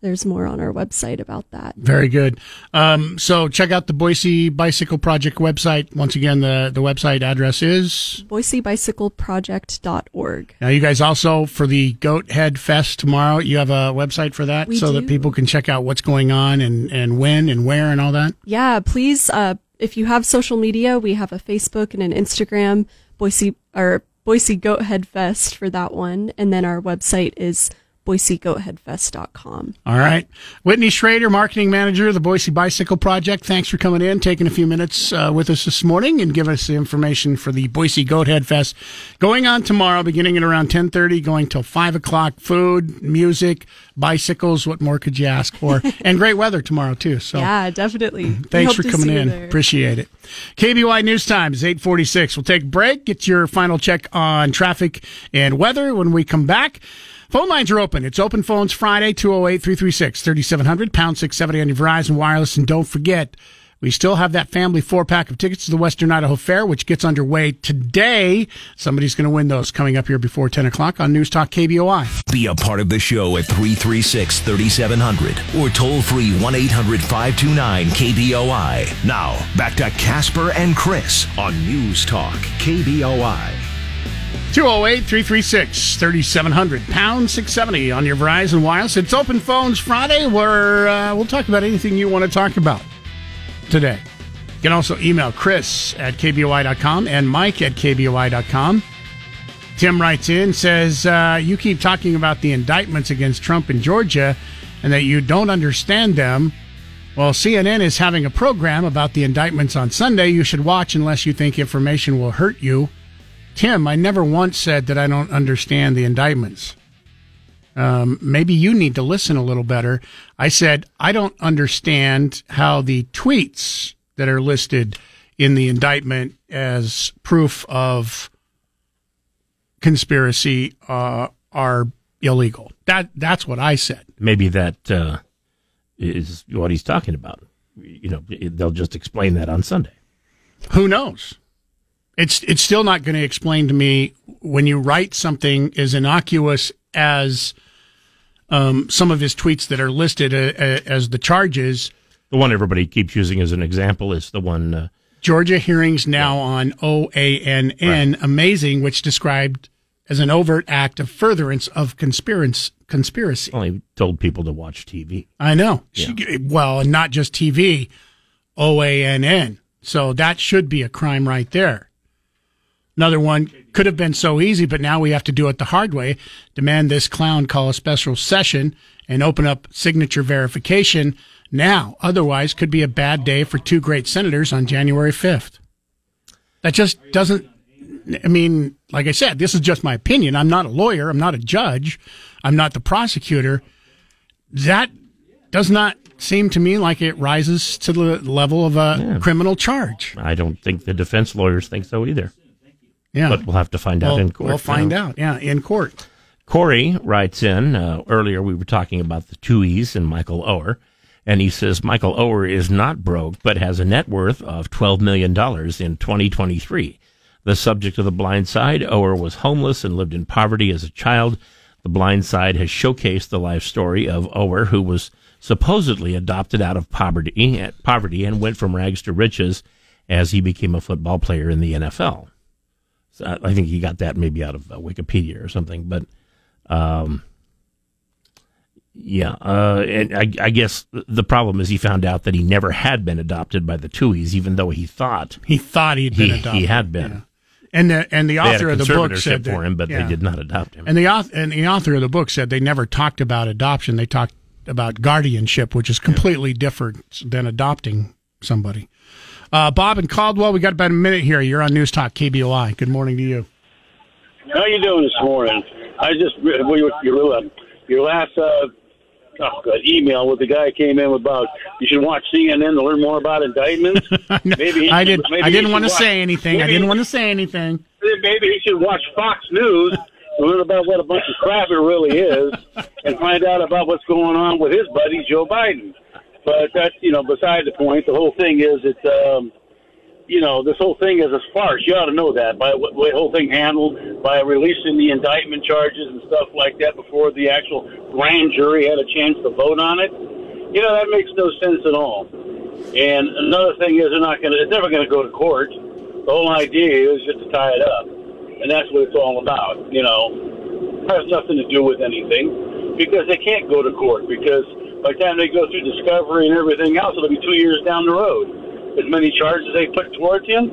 there's more on our website about that. Very good. Um, so check out the Boise Bicycle Project website. Once again, the, the website address is. BoiseBicycleProject.org. Now, you guys also, for the Goat Head Fest tomorrow, you have a website for that We so that people can check out what's going on and, and when and where and all that? Yeah, please. Uh, if you have social media, we have a Facebook and an Instagram, Boise or Boise Goat Head Fest for that one, and then our website is boisegoatheadfest.com. All right. Whitney Schrader, marketing manager of the Boise Bicycle Project. Thanks for coming in, taking a few minutes uh, with us this morning and giving us the information for the Boise Goat Head Fest going on tomorrow, beginning at around 1030, going till 5 o'clock. Food, music, bicycles. What more could you ask for? and great weather tomorrow, too. So yeah, definitely. Thanks for coming in. Appreciate it. KBOI News Time is 846. We'll take a break, get your final check on traffic and weather when we come back. Phone lines are open. It's open phones Friday, 208-336-3700, pound 670 on your Verizon Wireless. And don't forget, we still have that family four pack of tickets to the Western Idaho Fair, which gets underway today. Somebody's going to win those coming up here before 10 o'clock on News Talk KBOI. Be a part of the show at 336 3700 or toll free 1 800 529 KBOI. Now, back to Kasper and Chris on News Talk KBOI. 208 336 3700, pound 670 on your Verizon Wireless. It's Open Phones Friday where uh, we'll talk about anything you want to talk about today. You can also email Chris at KBOI.com and Mike at KBOI.com. Tim writes in, says, uh, You keep talking about the indictments against Trump in Georgia and that you don't understand them. Well, CNN is having a program about the indictments on Sunday. You should watch unless you think information will hurt you. Tim, I never once said that I don't understand the indictments. Um, maybe you need to listen a little better. I said I don't understand how the tweets that are listed in the indictment as proof of conspiracy uh, are illegal. That that's what I said. Maybe that uh, is what he's talking about. You know, they'll just explain that on Sunday. Who knows? It's it's still not going to explain to me when you write something as innocuous as um, some of his tweets that are listed uh, uh, as the charges. The one everybody keeps using as an example is the one uh, Georgia hearings now yeah. on OANN, right. amazing, which described as an overt act of furtherance of conspiracy. Conspiracy. Only told people to watch TV. I know. Yeah. She, well, and not just TV, OANN. So that should be a crime right there. Another one could have been so easy, but now we have to do it the hard way. Demand this clown call a special session and open up signature verification now. Otherwise, could be a bad day for two great senators on January 5th. That just doesn't, I mean, like I said, this is just my opinion. I'm not a lawyer. I'm not a judge. I'm not the prosecutor. That does not seem to me like it rises to the level of a yeah. criminal charge. I don't think the defense lawyers think so either. Yeah. But we'll have to find out in court. We'll find out, yeah, in court. Corey writes in uh, earlier, we were talking about the Tuohys and Michael Oher. And he says Michael Oher is not broke, but has a net worth of $12 million in 2023. The subject of The Blind Side, Oher was homeless and lived in poverty as a child. The Blind Side has showcased the life story of Oher, who was supposedly adopted out of poverty, poverty and went from rags to riches as he became a football player in the NFL. So I think he got that maybe out of uh, Wikipedia or something, but um, yeah, uh, and I, I, guess the problem is he found out that he never had been adopted by the Tuohys, even though he thought he thought he'd been he, adopted. He had been. Yeah. And the and the author of the book said for him, but yeah. they did not adopt him. And the author and the author of the book said they never talked about adoption. They talked about guardianship, which is completely yeah. different than adopting somebody. Uh, Bob and Caldwell, we got about a minute here. You're on News Talk KBOI. Good morning to you. How you doing this morning? I just your your last uh, oh, God, email with the guy came in about you should watch CNN to learn more about indictments. maybe I did. Maybe I didn't want to watch, say anything. Maybe, I didn't want to say anything. Maybe he should watch Fox News. To learn about what a bunch of crap it really is, and find out about what's going on with his buddy Joe Biden. But that's you know beside the point. The whole thing is it's um, you know, this whole thing is a farce. You ought to know that by the whole thing handled by releasing the indictment charges and stuff like that before the actual grand jury had a chance to vote on it. You know, that makes no sense at all. And another thing is, they're not going to. It's never going to go to court. The whole idea is just to tie it up, and that's what it's all about. You know, it has nothing to do with anything because they can't go to court because by the time they go through discovery and everything else, it'll be two years down the road. As many charges they put towards him,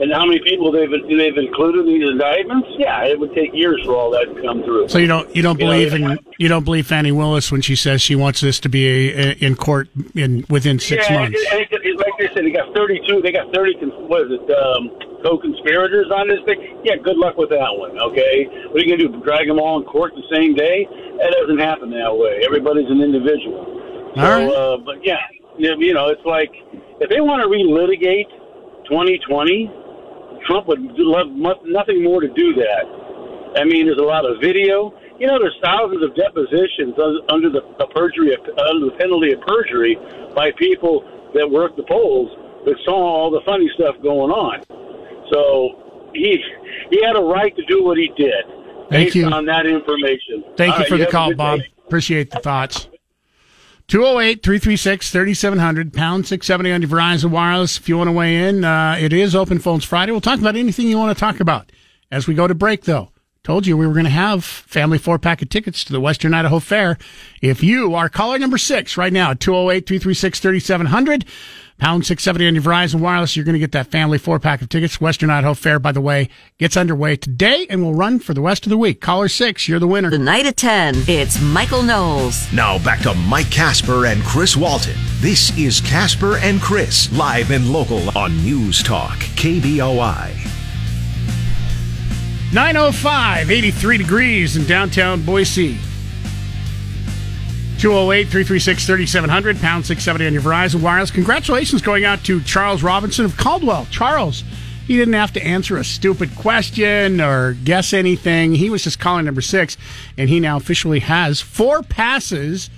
and how many people they've they've included in these indictments, yeah, it would take years for all that to come through. So you don't you don't you believe know, in you don't believe Fani Willis when she says she wants this to be a, a, in court in within six yeah, months. It, it, it, like they said, they got thirty two. They got thirty. What is it? Um, co-conspirators on this thing. Yeah, good luck with that one. Okay, what are you gonna do? Drag them all in court the same day? That doesn't happen that way. Everybody's an individual. So, all right. Uh, but yeah, you know, it's like if they want to relitigate 2020, Trump would love nothing more to do that. I mean, there's a lot of video. You know, there's thousands of depositions under the perjury, under the penalty of perjury, by people that worked the polls that saw all the funny stuff going on. So he he had a right to do what he did Thank based you. on that information. Thank all you for the call, Bob. Day. Appreciate the thoughts. 208 336 3700, pound 670 on your Verizon Wireless. If you want to weigh in, uh, it is Open Phones Friday. We'll talk about anything you want to talk about as we go to break, though. Told you we were going to have family four pack of tickets to the Western Idaho Fair. If you are caller number six right now, 208 236 3700, pound 670 on your Verizon Wireless, you're going to get that family four pack of tickets. Western Idaho Fair, by the way, gets underway today and will run for the rest of the week. Caller six, you're the winner. Tonight at 10, it's Michael Knowles. Now back to Mike Kasper and Chris Walton. This is Kasper and Chris, live and local on News Talk, KBOI. 905, 83 degrees in downtown Boise. 208 336 3700, pound 670 on your Verizon Wireless. Congratulations going out to Charles Robinson of Caldwell. Charles, he didn't have to answer a stupid question or guess anything. He was just calling number six, and he now officially has four passes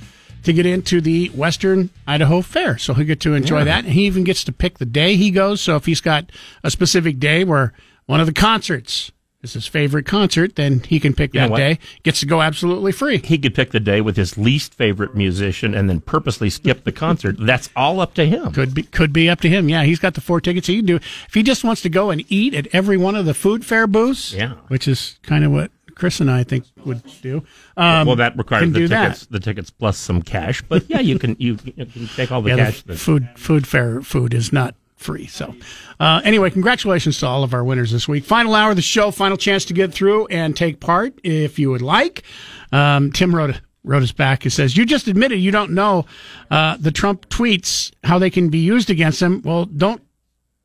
to get into the Western Idaho Fair. So he'll get to enjoy Yeah. that. And he even gets to pick the day he goes. So if he's got a specific day where one of the concerts is his favorite concert, then he can pick You that day. Gets to go absolutely free. He could pick the day with his least favorite musician and then purposely skip the concert. That's all up to him. Could be could be up to him. Yeah, he's got the four tickets. He can do if he just wants to go and eat at every one of the food fair booths. Yeah. which is kind of what Chris and I think would do. Um, well, that requires the tickets, that. the tickets plus some cash. But yeah, you can you, you can take all the yeah, cash. the food food fair food is not free. So, uh, anyway, congratulations to all of our winners this week. Final hour of the show, final chance to get through and take part if you would like. Um, Tim wrote wrote us back. He says, "You just admitted you don't know uh, the Trump tweets how they can be used against him. Well, don't.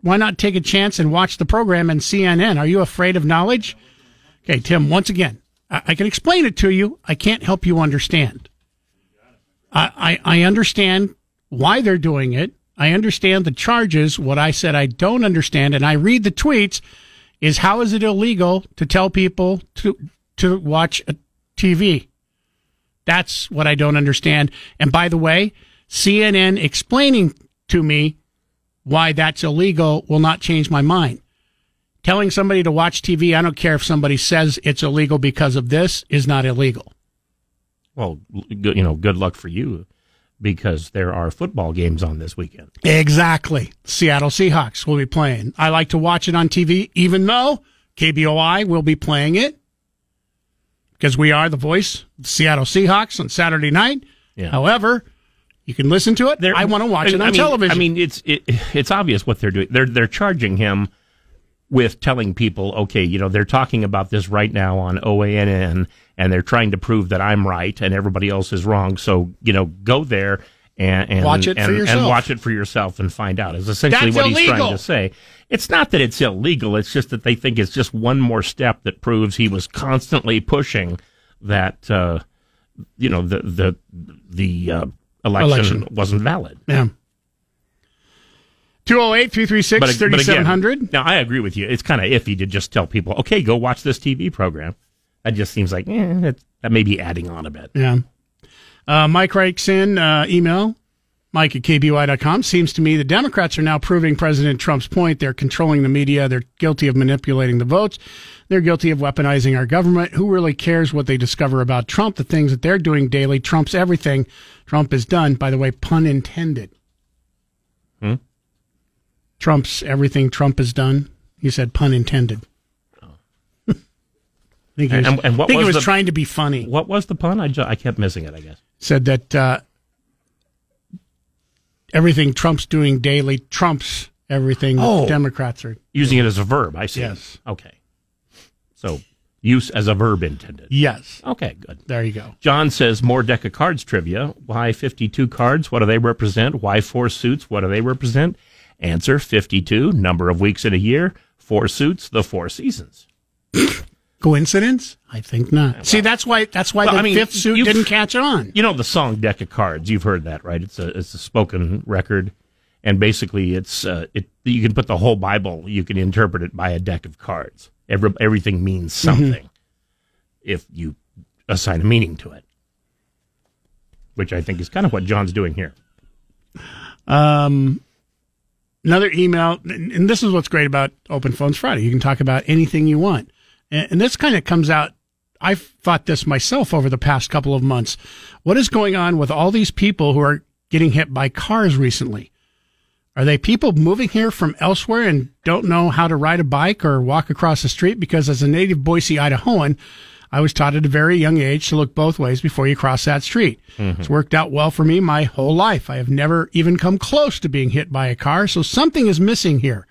Why not take a chance and watch the program and CNN? Are you afraid of knowledge?" Okay, Tim. Once again, I, I can explain it to you. I can't help you understand. I, I, I understand why they're doing it. I understand the charges. What I said I don't understand, and I read the tweets, is how is it illegal to tell people to to watch a TV? That's what I don't understand. And by the way, CNN explaining to me why that's illegal will not change my mind. Telling somebody to watch TV, I don't care if somebody says it's illegal because of this, is not illegal. well, you know, good luck for you because there are football games on this weekend. Exactly. Seattle Seahawks will be playing. I like to watch it on TV, even though KBOI will be playing it because we are the voice the Seattle Seahawks on Saturday night. Yeah. However, you can listen to it. I want to watch it on I mean, television. I mean, it's it, it's obvious what they're doing. They're they're charging him with telling people, okay, you know, they're talking about this right now on OANN, and they're trying to prove that I'm right and everybody else is wrong. So you know, go there and, and Watch it for and, yourself. and watch it for yourself and find out. Is essentially That's what he's illegal. trying to say. It's not that it's illegal. It's just that they think it's just one more step that proves he was constantly pushing that. Uh, you know the the the uh, election, Election. wasn't valid. yeah. 208 336 But, but again, 3700. now I agree with you. It's kind of iffy to just tell people, okay, go watch this TV program. That just seems like eh, that, that may be adding on a bit. Yeah. Uh, Mike writes in uh, email, Mike at KBOI.com. Seems to me the Democrats are now proving President Trump's point. They're controlling the media. They're guilty of manipulating the votes. They're guilty of weaponizing our government. Who really cares what they discover about Trump? The things that they're doing daily trumps everything Trump has done. By the way, pun intended. Hmm? Trump's everything Trump has done. He said pun intended. I think he was, And- and what think was was the- trying to be funny. What was the pun? I, ju- I kept missing it, I guess. said that uh, everything Trump's doing daily trumps everything Oh. Democrats are. Using it as a verb, I see. Yes. Okay. So, use as a verb intended. Yes. Okay, good. There you go. John says more deck of cards trivia. Why 52 cards? What do they represent? Why four suits? What do they represent? Answer 52, number of weeks in a year. Four suits, the four seasons. Coincidence? I think not. See, that's why that's why Well, the I mean, fifth suit didn't catch on. You know the song "Deck of Cards." You've heard that, right? It's a it's a spoken record, and basically, it's uh, it. You can put the whole Bible. You can interpret it by a deck of cards. Every, everything means something if you assign a meaning to it, which I think is kind of what John's doing here. Um, another email, and this is what's great about Open Phones Friday. You can talk about anything you want, and, this kind of comes out. I've thought this myself over the past couple of months. What is going on with all these people who are getting hit by cars recently? Are they people moving here from elsewhere and don't know how to ride a bike or walk across the street? Because as a native Boise, Idahoan, I was taught at a very young age to look both ways before you cross that street. Mhm. It's worked out well for me my whole life. I have never even come close to being hit by a car, so something is missing here.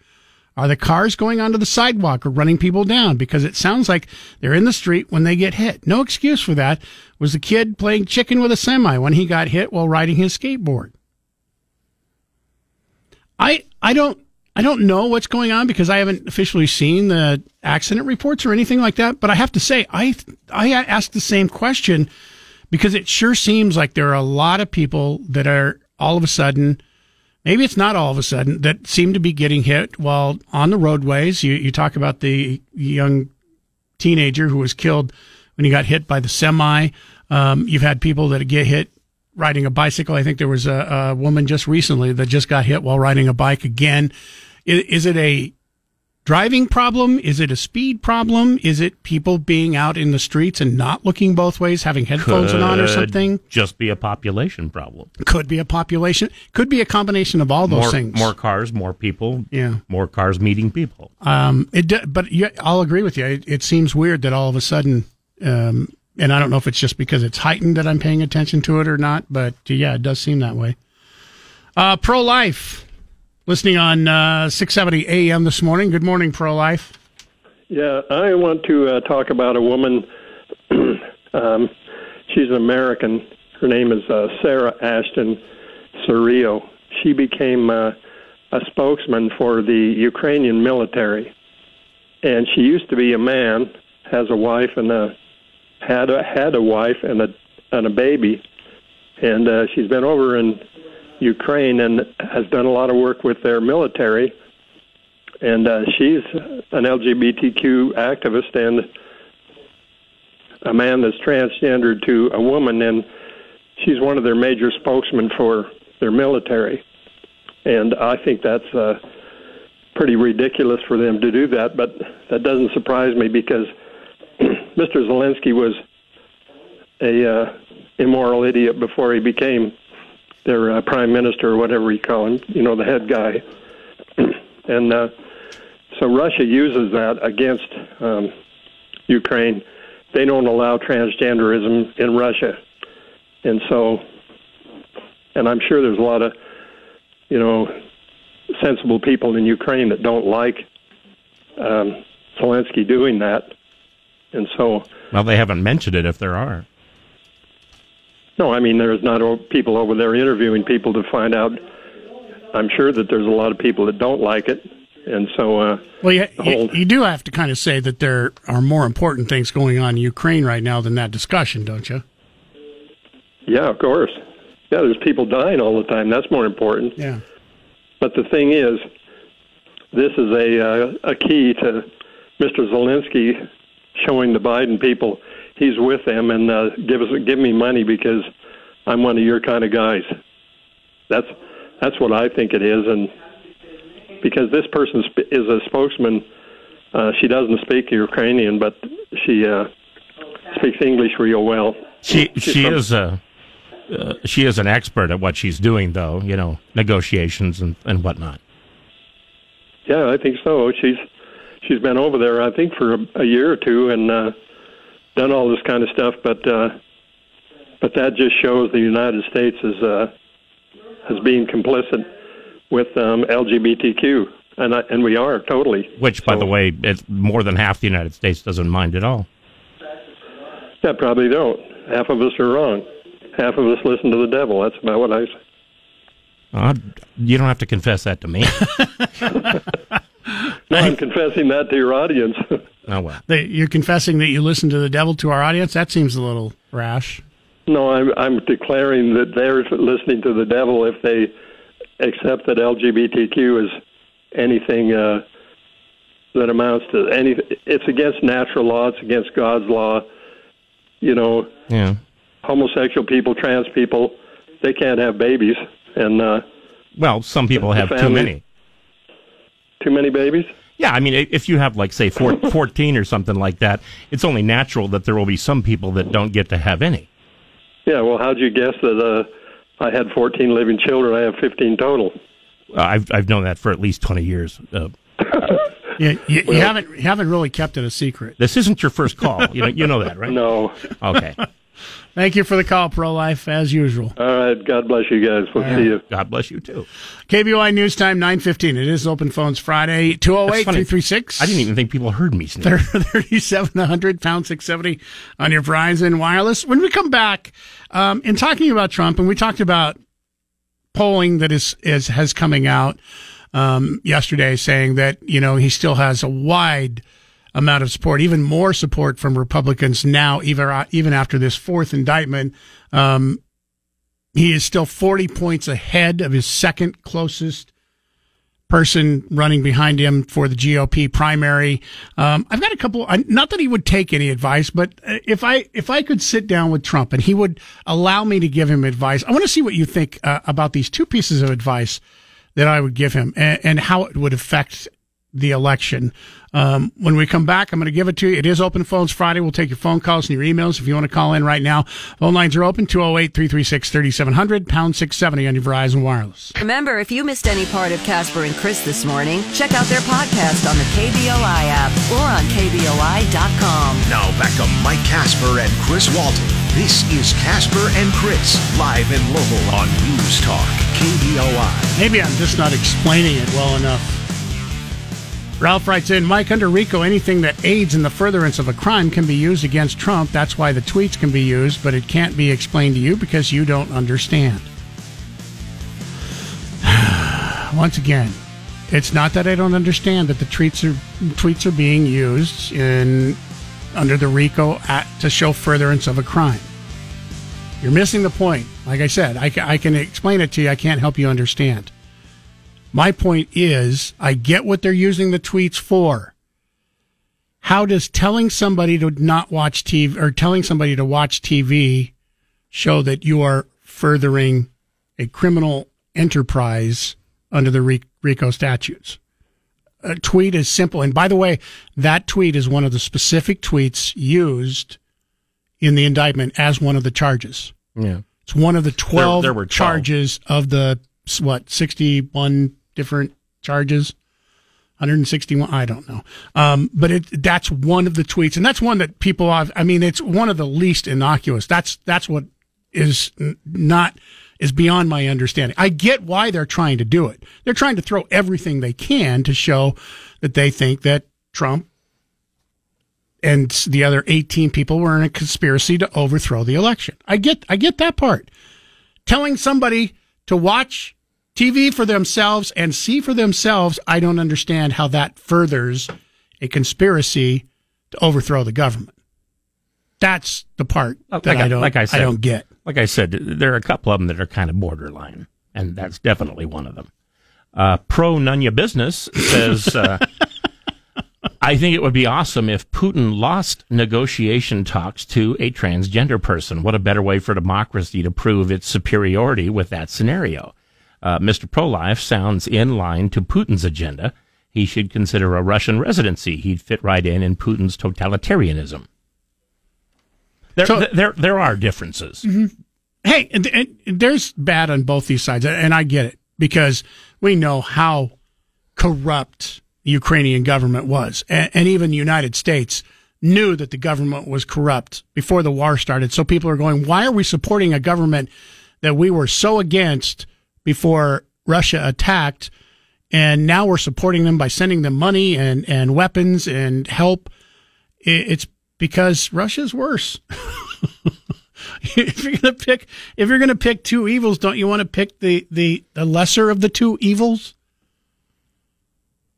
Are the cars going onto the sidewalk or running people down? Because it sounds like they're in the street when they get hit. No excuse for that was the kid playing chicken with a semi when he got hit while riding his skateboard. I I don't I don't know what's going on because I haven't officially seen the accident reports or anything like that. But I have to say, I I asked the same question because it sure seems like there are a lot of people that are all of a sudden, maybe it's not all of a sudden, that seem to be getting hit while on the roadways. You you talk about the young teenager who was killed when he got hit by the semi. Um, you've had people that get hit riding a bicycle. I think there was a, a woman just recently that just got hit while riding a bike again. Is, is it a driving problem? Is it a speed problem? Is it people being out in the streets and not looking both ways, having headphones on or something? Just be a population problem. Could be a population. Could be a combination of all those more, things. more cars, more people. Yeah. More cars meeting people. Um, it, but yeah, I'll agree with you. It, it seems weird that all of a sudden, um, and I don't know if it's just because it's heightened that I'm paying attention to it or not, but yeah, it does seem that way. Uh, pro life, listening on uh, 670 AM this morning. Good morning, pro life. Yeah, I want to uh, talk about a woman. um, she's an American. Her name is uh, Sarah Ashton Cirillo. She became uh, a spokesman for the Ukrainian military, and she used to be a man, has a wife and a had a had a wife and a and a baby, and uh, she's been over in Ukraine and has done a lot of work with their military and uh, she's an LGBTQ activist and a man that's transgendered to a woman, and she's one of their major spokesmen for their military. And I think that's uh, pretty ridiculous for them to do that, but that doesn't surprise me because Mr. Zelensky was a uh, immoral idiot before he became their uh, prime minister or whatever you call him, you know, the head guy. and uh, so Russia uses that against um, Ukraine. They don't allow transgenderism in Russia, and so, and I'm sure there's a lot of, you know, sensible people in Ukraine that don't like um, Zelensky doing that, and so. Well, they haven't mentioned it if there are. No, I mean there's not people over there interviewing people to find out. I'm sure that there's a lot of people that don't like it, and so uh, Well, you, whole you do have to kind of say that there are more important things going on in Ukraine right now than that discussion, don't you? yeah, of course, yeah. There's people dying all the time. That's more important. Yeah. But the thing is, this is a uh, a key to Mr. Zelensky showing the Biden people he's with them and uh, give us give me money because I'm one of your kind of guys. That's that's what I think it is, and because this person sp- is a spokesman, uh, she doesn't speak Ukrainian, but she uh, speaks English real well. She She's she from- is a uh, she is an expert at what she's doing, though. You know, negotiations and and whatnot. Yeah, I think so. She's she's been over there, I think, for a, a year or two and uh, done all this kind of stuff. But uh, but that just shows the United States is uh, as being complicit with um, LGBTQ, and I, and we are totally. Which, by the way, it's more than half the United States doesn't mind at all. Yeah, probably don't. Half of us are wrong. Half of us listen to the devil. That's about what I say. Uh, you don't have to confess that to me. No, I'm confessing that to your audience. oh well. That you're confessing that you listen to the devil to our audience? That seems a little rash. No, I'm I'm declaring that they're listening to the devil if they accept that LGBTQ is anything uh, that amounts to any. It's against natural law. It's against God's law. You know, Yeah. homosexual people, trans people, they can't have babies, and uh, Well, some people The have too many. too many babies. Yeah, I mean, if you have like say four, 14 or something like that, it's only natural that there will be some people that don't get to have any. Yeah. Well, how'd you guess that uh, I had 14 living children? I have 15 total. I've I've known that for at least twenty years. Uh, You, you, you haven't you haven't really kept it a secret. this isn't your first call. You know, you know that, right? No. Okay. Thank you for the call, Pro Life, as usual. All right. God bless you guys. We'll see you. God bless you too. KBOI News Time, 915. It is Open Phones Friday, 208 That's 336. I didn't even think people heard me sneeze. 3700 pound 670 on your Verizon Wireless. When we come back, um, in talking about Trump, and we talked about polling that is, is has coming out um, yesterday saying that you know he still has a wide amount of support, even more support from Republicans now, even even after this fourth indictment. Um, he is still 40 points ahead of his second closest person running behind him for the GOP primary. Um, I've got a couple. Not that he would take any advice, but uh, if I if I could sit down with Trump and he would allow me to give him advice, I want to see what you think uh, about these two pieces of advice that I would give him and, and how it would affect the election. Um, when we come back, I'm going to give it to you. It is open phones Friday. We'll take your phone calls and your emails if you want to call in right now. Phone lines are open 208 336 3700 pound 670 on your Verizon Wireless. Remember, if you missed any part of Kasper and Chris this morning, check out their podcast on the KBOI app or on KBOI.com. Now back to Mike Kasper and Chris Walton. This is Kasper and Chris, live and local on News Talk, KBOI. Maybe I'm just not explaining it well enough. Ralph writes in, Mike, under RICO, anything that aids in the furtherance of a crime can be used against Trump. That's why the tweets can be used, but it can't be explained to you because you don't understand. Once again, it's not that I don't understand that the tweets are tweets are being used in under the RICO Act to show furtherance of a crime. You're missing the point. Like I said, I, I can explain it to you. I can't help you understand. My point is, I get what they're using the tweets for. How does telling somebody to not watch TV or telling somebody to watch TV show that you are furthering a criminal enterprise under the RICO statutes? A tweet is simple. And by the way, that tweet is one of the specific tweets used in the indictment as one of the charges. Yeah. It's one of the 12 there were 12. charges of the, what, 61 different charges? 161 i don't know. Um, but it that's one of the tweets and that's one that people have i mean it's one of the least innocuous. That's that's what is not is beyond my understanding. I get why they're trying to do it. They're trying to throw everything they can to show that they think that trump and the other 18 people were in a conspiracy to overthrow the election. I get i get that part. Telling somebody to watch TV for themselves and see for themselves, I don't understand how that furthers a conspiracy to overthrow the government. That's the part that like I don't like I, said, don't get. Like I said, there are a couple of them that are kind of borderline, and that's definitely one of them. Uh, Pro Nunya Business says, uh, I think it would be awesome if Putin lost negotiation talks to a transgender person. What a better way for democracy to prove its superiority with that scenario. Uh, Mr. Pro Life sounds in line to Putin's agenda. He should consider a Russian residency. He'd fit right in in Putin's totalitarianism. There, So- there, there are differences. Hey, and, and there's bad on both these sides, and I get it because we know how corrupt the Ukrainian government was, and, and even the United States knew that the government was corrupt before the war started. So people are going, why are we supporting a government that we were so against before Russia attacked? And now we're supporting them by sending them money and, and weapons and help. It's because Russia's worse. if you're gonna pick if you're gonna pick two evils, don't you want to pick the, the, the lesser of the two evils?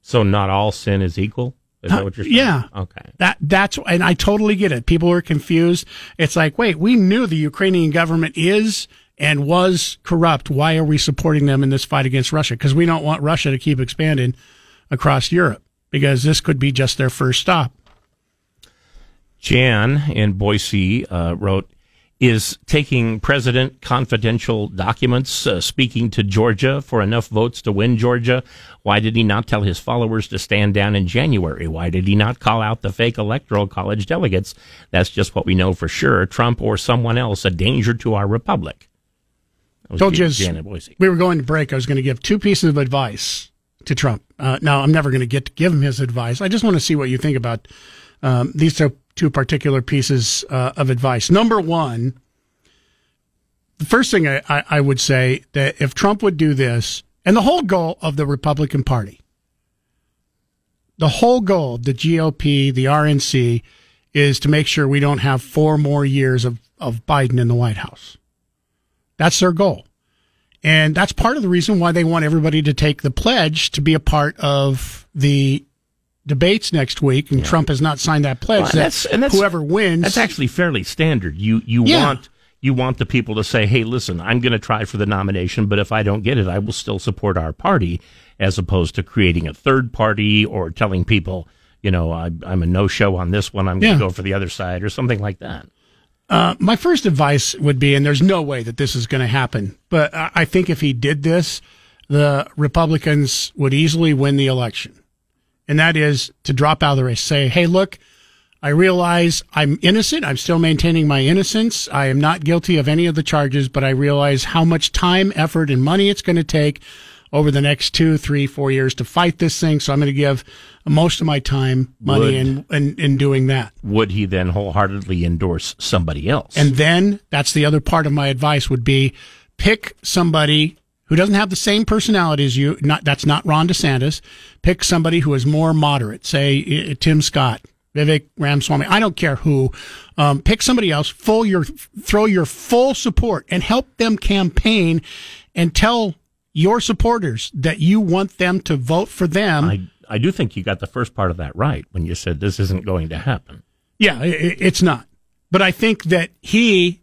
So not all sin is equal. Is that what you're saying? Yeah. Okay. That that's and I totally get it. People are confused. It's like, wait, we knew the Ukrainian government is and was corrupt. Why are we supporting them in this fight against Russia? Because we don't want Russia to keep expanding across Europe because this could be just their first stop. Jan in Boise uh, wrote, "Is taking president confidential documents uh, speaking to Georgia for enough votes to win Georgia? Why did he not tell his followers to stand down in January? Why did he not call out the fake electoral college delegates? That's just what we know for sure. Trump or someone else a danger to our republic." Told you Janet Boise. we were going to break, I was going to give two pieces of advice to Trump. Uh, now, I'm never going to get to give him his advice. I just want to see what you think about um, these two, two particular pieces uh, of advice. Number one, the first thing I, I, I would say that if Trump would do this, and the whole goal of the Republican Party, the whole goal of the GOP, the RNC, is to make sure we don't have four more years of, of Biden in the White House. That's their goal. And that's part of the reason why they want everybody to take the pledge to be a part of the debates next week. And Trump has not signed that pledge. Well, that that's- and that's- whoever wins. That's actually fairly standard. You you Yeah. want you want the people to say, "Hey, listen, I'm going to try for the nomination, but if I don't get it, I will still support our party," as opposed to creating a third party or telling people, you know, I, I'm a no-show on this one. I'm going Yeah. to go for the other side or something like that. Uh, my first advice would be, and there's no way that this is going to happen, but I I think if he did this, the Republicans would easily win the election. And that is to drop out of the race, say, hey, look, I realize I'm innocent. I'm still maintaining my innocence. I am not guilty of any of the charges, but I realize how much time, effort, and money it's going to take over the next two, three, four years to fight this thing. So I'm going to give most of my time, money, Would- in, in, in doing that. Would he then wholeheartedly endorse somebody else? And then that's the other part of my advice would be pick somebody who doesn't have the same personality as you. Not that's not Ron DeSantis. Pick somebody who is more moderate. Say uh, Tim Scott, Vivek Ramaswamy. I don't care who. Um, pick somebody else. Full your throw your full support and help them campaign and tell your supporters that you want them to vote for them. I I do think you got the first part of that right when you said this isn't going to happen. Yeah, i- i it's not. But I think that he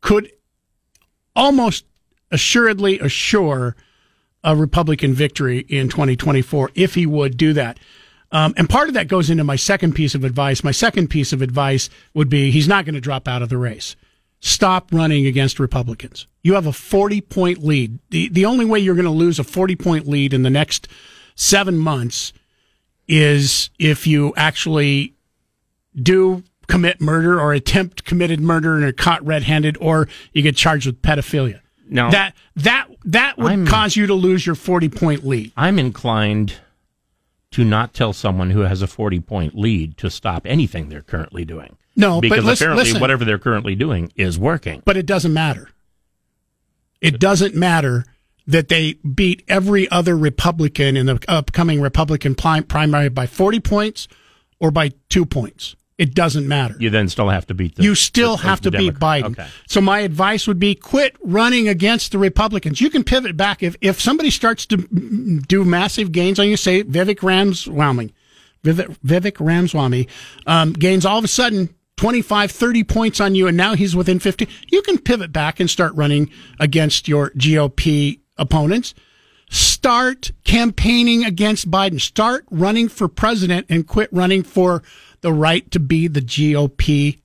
could almost assuredly assure a Republican victory in 2024 if he would do that. Um, and part of that goes into my second piece of advice. My second piece of advice would be he's not going to drop out of the race. Stop running against Republicans. You have a 40 point lead. The, the only way you're going to lose a 40 point lead in the next seven months is if you actually do commit murder or attempt committed murder and are caught red-handed or you get charged with pedophilia. No. That that that would I'm- cause you to lose your 40 point lead. I'm inclined to not tell someone who has a 40 point lead to stop anything they're currently doing. No, but because listen- apparently listen. whatever they're currently doing is working. But it doesn't matter. It doesn't matter that they beat every other Republican in the upcoming Republican primary by 40 points or by 2 points. It doesn't matter. You then still have to beat the you still the- have to beat Democrat. Biden. Okay. So my advice would be quit running against the Republicans. You can pivot back if if somebody starts to do massive gains on you. Say Vivek Ramaswamy, Vivek, Vivek Ramaswamy um, gains all of a sudden 25, 30 points on you, and now he's within 50. You can pivot back and start running against your GOP opponents. Start campaigning against Biden. Start running for president and quit running for the right to be the GOP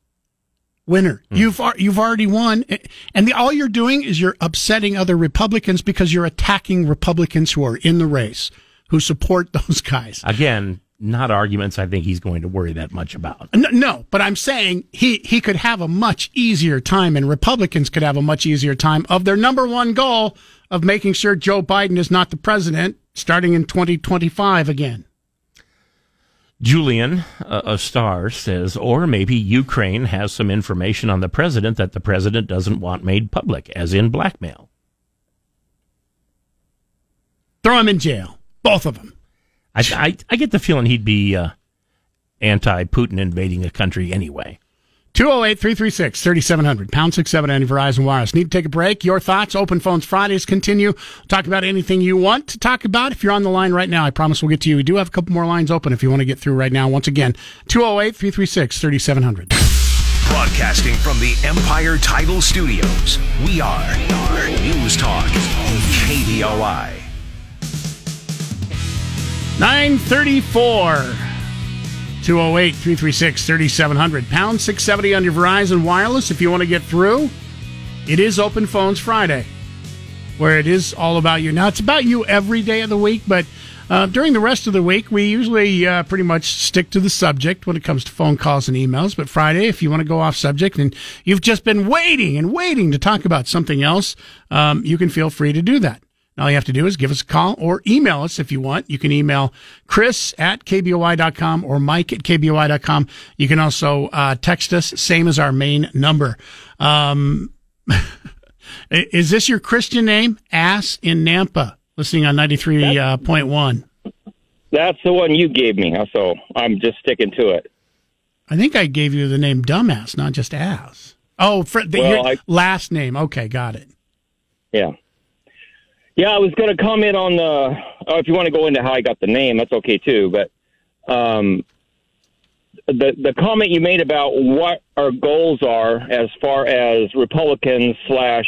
winner. Hmm. You've you've already won, and the, all you're doing is you're upsetting other Republicans because you're attacking Republicans who are in the race who support those guys. Again, not arguments I think he's going to worry that much about. No, no, but I'm saying he he could have a much easier time, and Republicans could have a much easier time of their number one goal of making sure Joe Biden is not the president starting in 2025 again. Julian, uh, a star, says, or maybe Ukraine has some information on the president that the president doesn't want made public, as in blackmail. Throw him in jail, both of them. I, I, I get the feeling he'd be uh, anti Putin invading a country anyway. 208 336 3700, pound 67 on Verizon Wireless. Need to take a break? Your thoughts? Open Phones Fridays continue. Talk about anything you want to talk about. If you're on the line right now, I promise we'll get to you. We do have a couple more lines open if you want to get through right now. Once again, 208 336 3700. Broadcasting from the Empire Title Studios, we are News Talk, KBOI. 934 208 336 3700. Pound 670 on your Verizon Wireless if you want to get through. It is Open Phones Friday, where it is all about you. Now, it's about you every day of the week, but Uh, during the rest of the week, we usually uh, pretty much stick to the subject when it comes to phone calls and emails. But Friday, if you want to go off subject and you've just been waiting and waiting to talk about something else, um, you can feel free to do that. All you have to do is give us a call or email us if you want. You can email Chris at KBOI.com or Mike at KBOI.com. You can also uh, text us, same as our main number. Um, is this your Christian name? Ass in Nampa, listening on 93.1. Uh, That's the one you gave me, so I'm just sticking to it. I think I gave you the name Dumbass, not just Ass. Oh, for the, Well, your I- last name. Okay, got it. Yeah. Yeah, I was going to comment on the. Oh, if you want to go into how I got the name, that's okay too. But um, the the comment you made about what our goals are as far as Republicans slash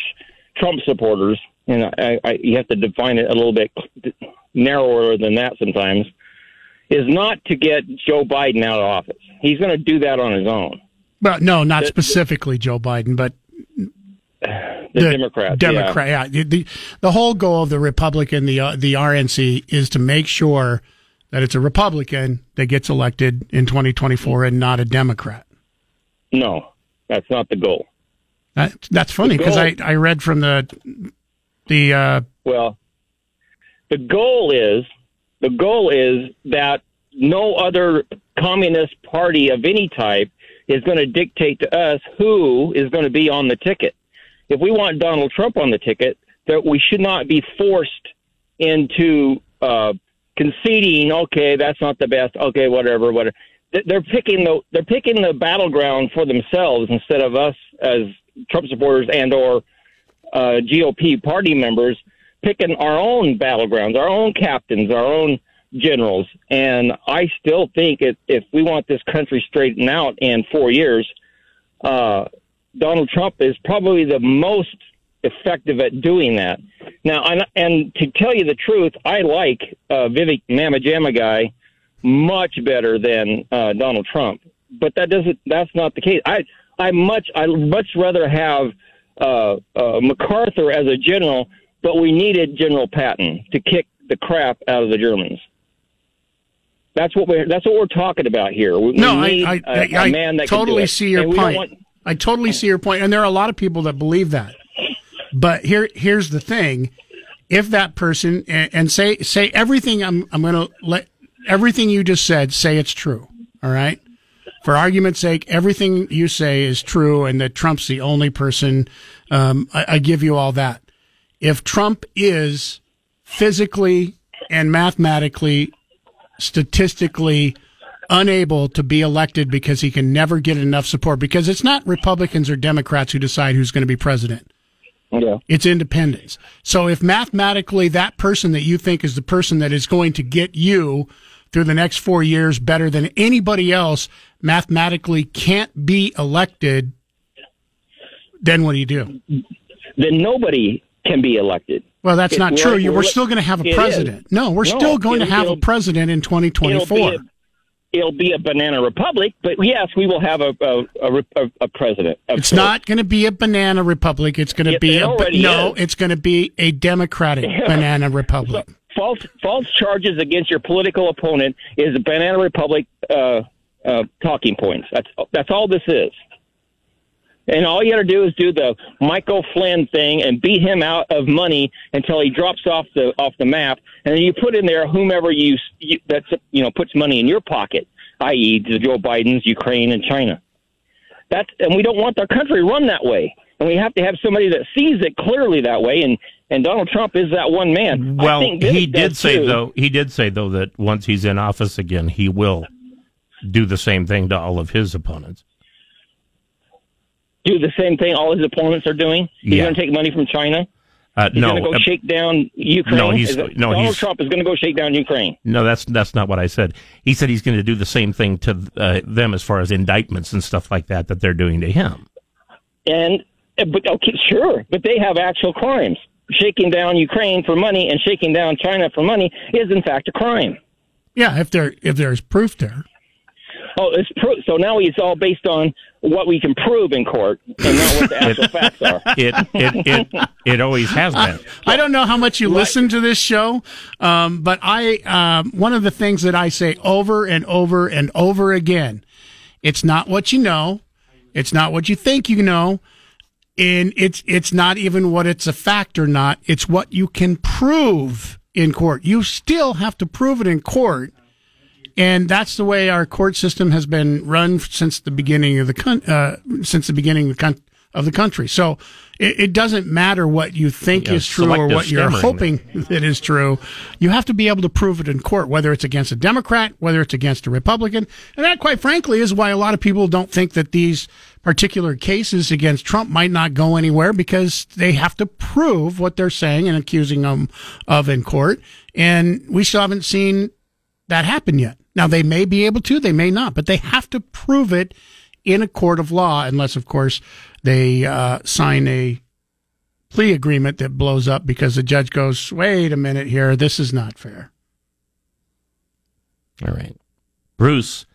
Trump supporters, and I, I, you have to define it a little bit narrower than that sometimes, is not to get Joe Biden out of office. He's going to do that on his own. But no, not specifically Joe Biden, but The, Democrats. Democrat. Yeah. The, the the whole goal of the Republican, the uh, the RNC, is to make sure that it's a Republican that gets elected in 2024 and not a Democrat. No, that's not the goal. That, that's funny because I, I read from the the uh, Well, the goal is the goal is that no other communist party of any type is going to dictate to us who is going to be on the ticket. If we want Donald Trump on the ticket, that we should not be forced into uh, conceding. Okay, that's not the best. Okay, whatever, whatever. They're picking the they're picking the battleground for themselves instead of us as Trump supporters and or uh, GOP party members picking our own battlegrounds, our own captains, our own generals. And I still think if, if we want this country straightened out in four years, uh, Donald Trump is probably the most effective at doing that. Now, and, and to tell you the truth, I like uh, Vivek guy much better than uh, Donald Trump. But that doesn't. That's not the case. I I much I much rather have uh, uh, MacArthur as a general, but we needed General Patton to kick the crap out of the Germans. That's what we're that's what we're talking about here. We, no, we need I, I, a, a I man that totally see your And we don't point. I totally see your point, and there are a lot of people that believe that. But here, here's the thing: if that person and say say everything, I'm I'm going to let everything you just said say it's true. All right. For argument's sake, everything you say is true, and that Trump's the only person. Um, I, I give you all that. If Trump is physically and mathematically, statistically unable to be elected because he can never get enough support because it's not Republicans or Democrats who decide who's going to be president. Yeah. It's independents. So if mathematically that person that you think is the person that is going to get you through the next four years better than anybody else mathematically can't be elected, then what do you do? then nobody can be elected. Well, that's If not we're- true. We're we're- still going to have a president. No, we're No, still going to have a president in 2024. It'll be, it'll be a banana republic, but yes, we will have a a, a, a, president. It's not going to be a banana republic. It's going to be a, no. is. It's going to be a democratic banana republic. false false charges against your political opponent is a banana republic uh, uh, talking points. That's that's all this is. And all you got to do is do the Michael Flynn thing and beat him out of money until he drops off the off the map, and then you put in there whomever you, you that's you know puts money in your pocket, i.e., the Joe Biden's, Ukraine, and China. That's and we don't want our country run that way, and we have to have somebody that sees it clearly that way. And and Donald Trump is that one man. Well, he did say too. though. He did say though that once he's in office again, he will do the same thing to all of his opponents. Do the same thing all his opponents are doing. He's Yeah. going to take money from China. Uh, He's no, going to go uh, shake down Ukraine. no, he's- it- no, Donald he's- Trump is going to go shake down Ukraine. no, that's that's not what I said. He said he's going to do the same thing to uh, them as far as indictments and stuff like that that they're doing to him. And uh, but okay, sure, but they have actual crimes. Shaking down Ukraine for money and shaking down China for money is in fact a crime. Yeah, if there if there's proof there. Oh, it's pro- so now it's all based on what we can prove in court and not what the actual facts are. It it it it always has been. I don't know how much you listen to this show, um, but I um, one of the things that I say over and over and over again, it's not what you know, it's not what you think you know, and it's it's not even what it's a fact or not. It's what you can prove in court. You still have to prove it in court. And that's the way our court system has been run since the beginning of the con- uh, since the beginning of the, con- of the country. So it, it doesn't matter what you think Yeah, is true or what you're hoping that is true. You have to be able to prove it in court, whether it's against a Democrat, whether it's against a Republican. And that, quite frankly, is why a lot of people don't think that these particular cases against Trump might not go anywhere because they have to prove what they're saying and accusing them of in court. And we still haven't seen that happen yet. Now, they may be able to, they may not, but they have to prove it in a court of law, unless, of course, they uh, sign a plea agreement that blows up because the judge goes, wait a minute here, this is not fair. All right. Bruce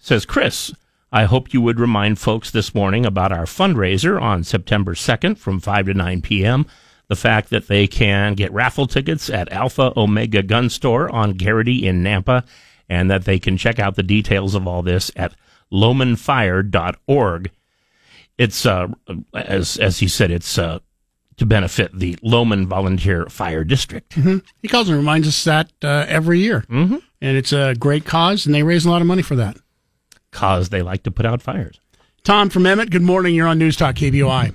says, Chris, I hope you would remind folks this morning about our fundraiser on September 2nd from 5 to 9 p.m. The fact that they can get raffle tickets at Alpha Omega Gun Store on Garrity in Nampa, and that they can check out the details of all this at lowmanfire.org. It's, uh, as, as he said, it's, uh, to benefit the Lowman Volunteer Fire District. hmm He calls and reminds us that uh, every year. Mm-hmm. And it's a great cause, and they raise a lot of money for that. Cause they like to put out fires. Tom from Emmett, good morning. You're on News Talk KBOI.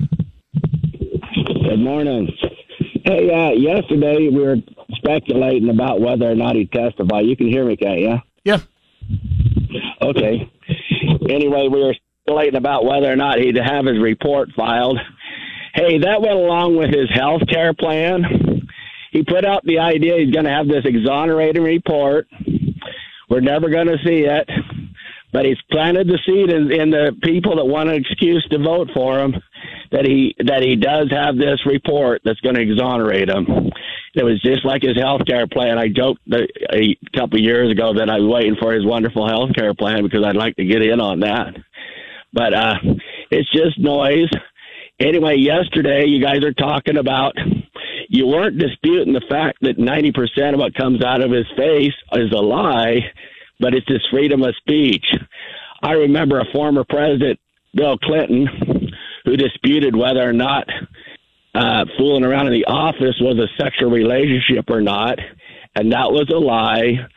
Good morning. Hey, uh, yesterday we were speculating about whether or not he'd testify. You can hear me, can't you? Yeah. Okay. Anyway, we were speculating about whether or not he'd have his report filed. Hey, that went along with his health care plan. He put out the idea he's going to have this exonerating report. We're never going to see it, but he's planted the seed in, in the people that want an excuse to vote for him that he that he does have this report that's going to exonerate him. It was just like his health care plan. I joked a couple of years ago that I was waiting for his wonderful health care plan because I'd like to get in on that. But uh, it's just noise. Anyway, yesterday you guys are talking about you weren't disputing the fact that 90% of what comes out of his face is a lie, but it's his freedom of speech. I remember a former president, Bill Clinton, who disputed whether or not uh, fooling around in the office was a sexual relationship or not, and that was a lie.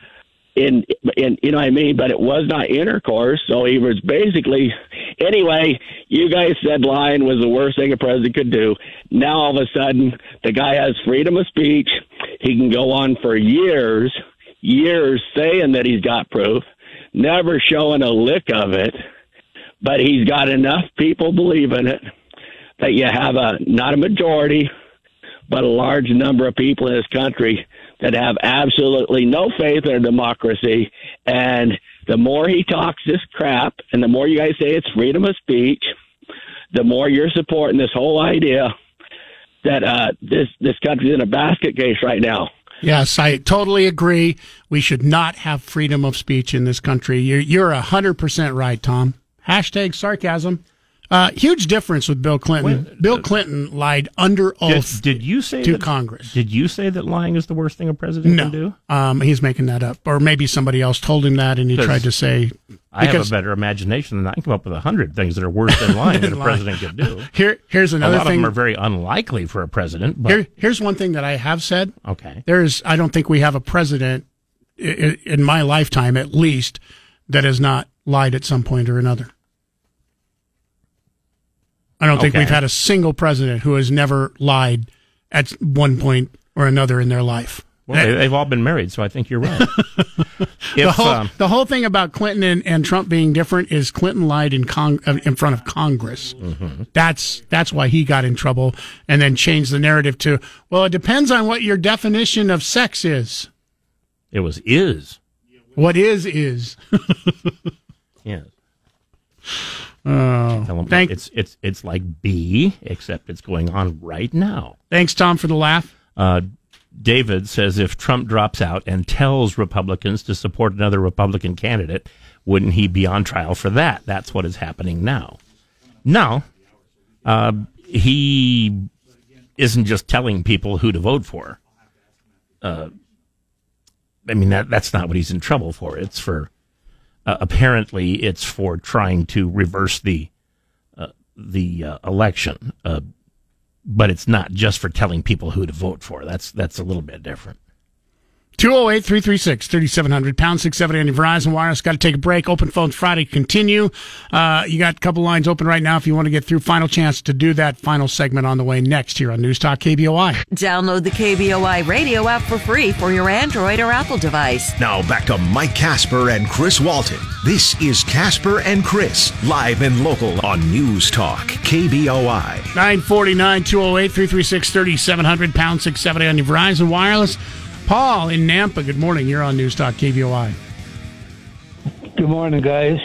In, in you know what I mean, but it was not intercourse. So he was basically anyway. You guys said lying was the worst thing a president could do. Now all of a sudden, the guy has freedom of speech. He can go on for years, years saying that he's got proof, never showing a lick of it, but he's got enough people believing it that you have a not a majority, but a large number of people in this country that have absolutely no faith in democracy. And the more he talks this crap, and the more you guys say it's freedom of speech, the more you're supporting this whole idea that uh, this this country's in a basket case right now. Yes, I totally agree. We should not have freedom of speech in this country. You're you're hundred percent right, Tom. Hashtag sarcasm. Uh, huge difference with Bill Clinton. Bill Clinton lied under oath did you say to that, Congress. Did you say that lying is the worst thing a president No, can do? um, he's making that up, or maybe somebody else told him that, and he tried to say. I have a better imagination than I can come up with a hundred things that are worse than lying that a Than president could do. Here, here's another a lot thing. of them are very unlikely for a president. But Here, here's one thing that I have said. Okay. There's, I don't think we have a president i- i- in my lifetime, at least, that has not lied at some point or another. I don't think Okay. we've had a single president who has never lied at one point or another in their life. well, they, they've all been married, so I think you're right. the whole um, the whole thing about Clinton and, and Trump being different is Clinton lied in Cong- uh, in front of Congress. Mm-hmm. That's that's why he got in trouble, and then changed the narrative to well, it depends on what your definition of sex is. It was is. What is is. Yes. Oh, Tell 'em thank- it's it's it's like B, except it's going on right now. Thanks, Tom, for the laugh. Uh, David says if Trump drops out and tells Republicans to support another Republican candidate, wouldn't he be on trial for that? That's what is happening now. No, uh, he isn't just telling people who to vote for. Uh, I mean that that's not what he's in trouble for. It's for uh, apparently it's for trying to reverse the uh, the uh, election, uh, but it's not just for telling people who to vote for. That's that's a little bit different. 208 336 3700, pound 670 on your Verizon Wireless. Got to take a break. Open phones Friday continue. Uh, you got a couple lines open right now if you want to get through. Final chance to do that. Final segment on the way next here on News Talk KBOI. Download the KBOI radio app for free for your Android or Apple device. Now back to Mike Kasper and Chris Walton. This is Kasper and Chris, live and local on News Talk KBOI. 949 208 336 3700, pound 670 on your Verizon Wireless. Paul in Nampa, good morning. You're on News KBOI. Good morning, guys.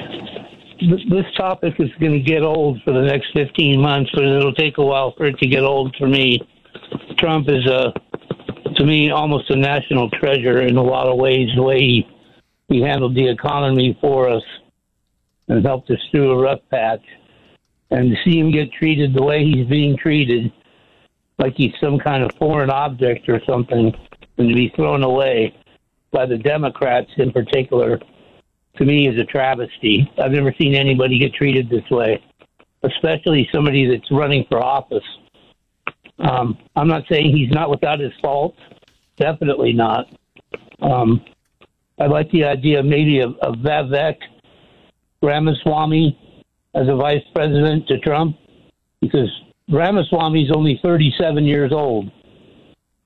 This, this topic is going to get old for the next 15 months, but it'll take a while for it to get old for me. Trump is, a, to me, almost a national treasure in a lot of ways, the way he, he handled the economy for us and helped us through a rough patch. And to see him get treated the way he's being treated, like he's some kind of foreign object or something, and to be thrown away by the Democrats in particular, to me is a travesty. I've never seen anybody get treated this way, especially somebody that's running for office. Um, I'm not saying he's not without his faults, definitely not. Um, I like the idea maybe of, of Vivek Ramaswamy as a vice president to Trump because Ramaswamy is only 37 years old.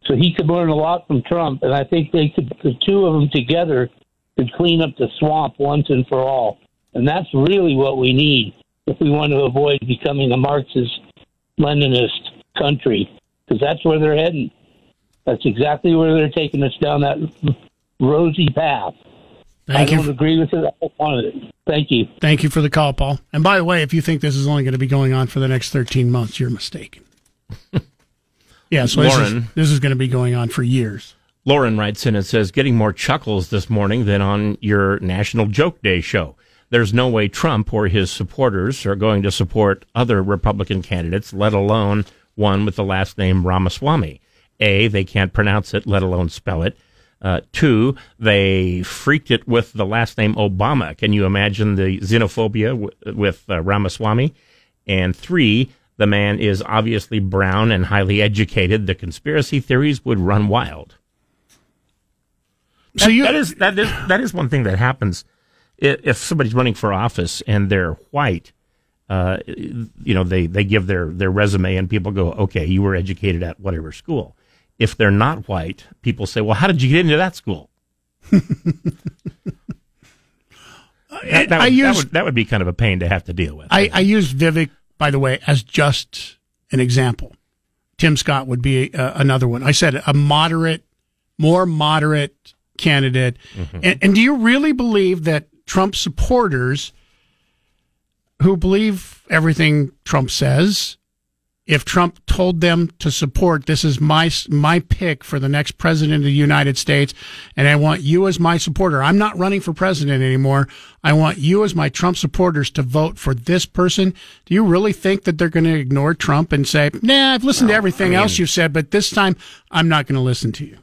So he could learn a lot from Trump, and I think they could, the two of them together could clean up the swamp once and for all. And that's really what we need if we want to avoid becoming a Marxist Leninist country, because that's where they're heading. That's exactly where they're taking us down that rosy path. Thank I you. don't agree with it. I don't want it. Thank you. Thank you for the call, Paul. And by the way, if you think this is only going to be going on for the next 13 months, you're mistaken. yeah, so this is, Lauren. this is going to be going on for years. Lauren writes in and says, getting more chuckles this morning than on your National Joke Day show. There's no way Trump or his supporters are going to support other Republican candidates, let alone one with the last name Ramaswamy. A, they can't pronounce it, let alone spell it. Uh, two, they freaked it with the last name Obama. Can you imagine the xenophobia w- with uh, Ramaswamy? And three, the man is obviously brown and highly educated. The conspiracy theories would run wild. So you- that is that is that is one thing that happens if somebody's running for office and they're white. Uh, you know, they they give their their resume and people go, okay, you were educated at whatever school. If they're not white, people say, well, how did you get into that school? That, that I would, use- that, would, that would be kind of a pain to have to deal with. I, I use Vivek, by the way, as just an example. Tim Scott would be uh, another one. I said a moderate, more moderate candidate. And, and do you really believe that Trump supporters who believe everything Trump says, if Trump told them to support, this is my my pick for the next president of the United States, and I want you as my supporter. I'm not running for president anymore. I want you as my Trump supporters to vote for this person. Do you really think that they're going to ignore Trump and say, "Nah, I've listened to everything I mean- else you've said, but this time I'm not going to listen to you"?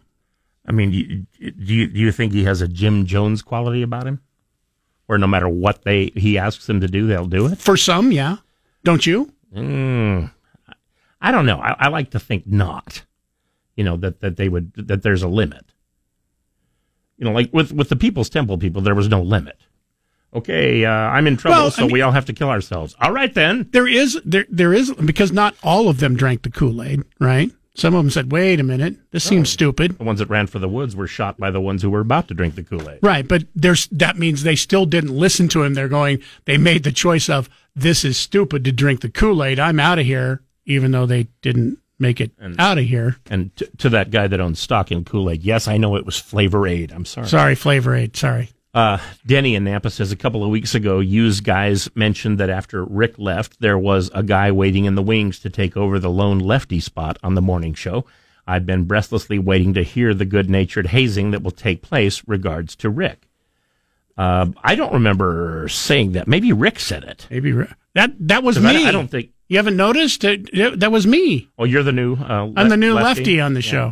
I mean, do you do you think he has a Jim Jones quality about him, where no matter what they he asks them to do, they'll do it? For some, yeah. Don't you? Mm, I don't know. I, I like to think not. You know that that they would that there's a limit. You know, like with with the People's Temple people, there was no limit. Okay, uh, I'm in trouble, Well, so we all have to kill ourselves. All right then. There is there there is because not all of them drank the Kool Aid, right? Some of them said, "Wait a minute, this seems stupid." The ones that ran for the woods were shot by the ones who were about to drink the Kool Aid. Right, but there's that means they still didn't listen to him. They're going. They made the choice of this is stupid to drink the Kool Aid. I'm out of here, even though they didn't make it out of here. And t- to that guy that owns stock in Kool Aid, yes, I know it was Flavor Aid. I'm sorry. Sorry, Flavor Aid. Sorry. Uh, Denny in Nampa says a couple of weeks ago, used guys mentioned that after Rick left, there was a guy waiting in the wings to take over the lone lefty spot on the morning show. I've been breathlessly waiting to hear the good natured hazing that will take place. Regards to Rick. Uh, I don't remember saying that. Maybe Rick said it. Maybe Rick. that that was 'Cause I- me. I don't think- you haven't noticed. It, it- that was me. Oh, you're the new. Uh, I'm the new lefty, lefty, on the Yeah. show.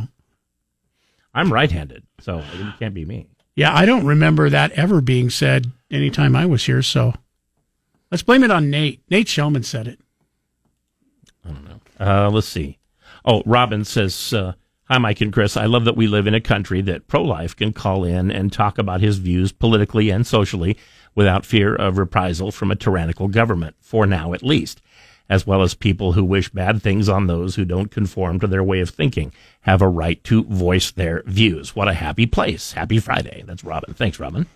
I'm right-handed, so it can't be me. Yeah, I don't remember that ever being said anytime I was here. So let's blame it on Nate. Nate Shelman said it. I don't know. Uh, let's see. Oh, Robin says, uh, Hi, Mike and Chris. I love that we live in a country that pro life can call in and talk about his views politically and socially without fear of reprisal from a tyrannical government, for now at least, as well as people who wish bad things on those who don't conform to their way of thinking have a right to voice their views. What a happy place. Happy Friday. That's Robin. Thanks, Robin.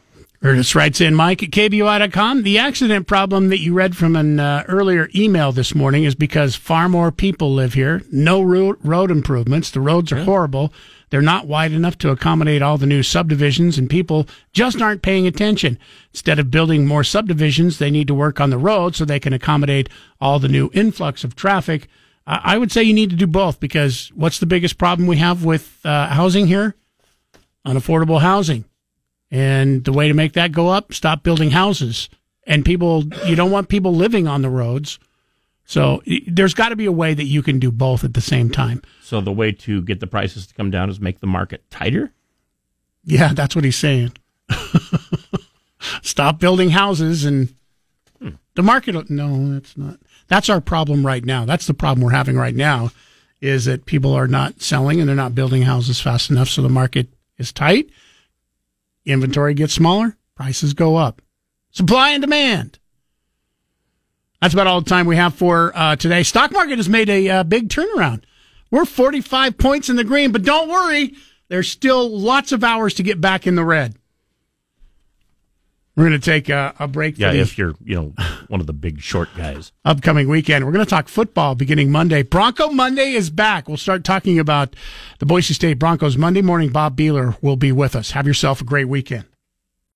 Ernest writes in, Mike at KBOI.com. The accident problem that you read from an uh, earlier email this morning is because far more people live here. No road, road improvements. The roads are horrible. They're not wide enough to accommodate all the new subdivisions, and people just aren't paying attention. Instead of building more subdivisions, they need to work on the road so they can accommodate all the new influx of traffic. I would say you need to do both because what's the biggest problem we have with uh, housing here? Unaffordable housing. And the way to make that go up, stop building houses. And people, you don't want people living on the roads. So there's got to be a way that you can do both at the same time. So the way to get the prices to come down is make the market tighter? Yeah, that's what he's saying. Stop building houses and hmm. the market. No, that's not. That's our problem right now. That's the problem we're having right now is that people are not selling and they're not building houses fast enough. So the market is tight. Inventory gets smaller. Prices go up. Supply and demand. That's about all the time we have for uh, today. Stock market has made a uh, big turnaround. We're 45 points in the green, but don't worry. There's still lots of hours to get back in the red. We're going to take a, a break. Yeah, if you're, you know, one of the big short guys. upcoming weekend. We're going to talk football beginning Monday. Bronco Monday is back. We'll start talking about the Boise State Broncos Monday morning. Bob Behler will be with us. Have yourself a great weekend.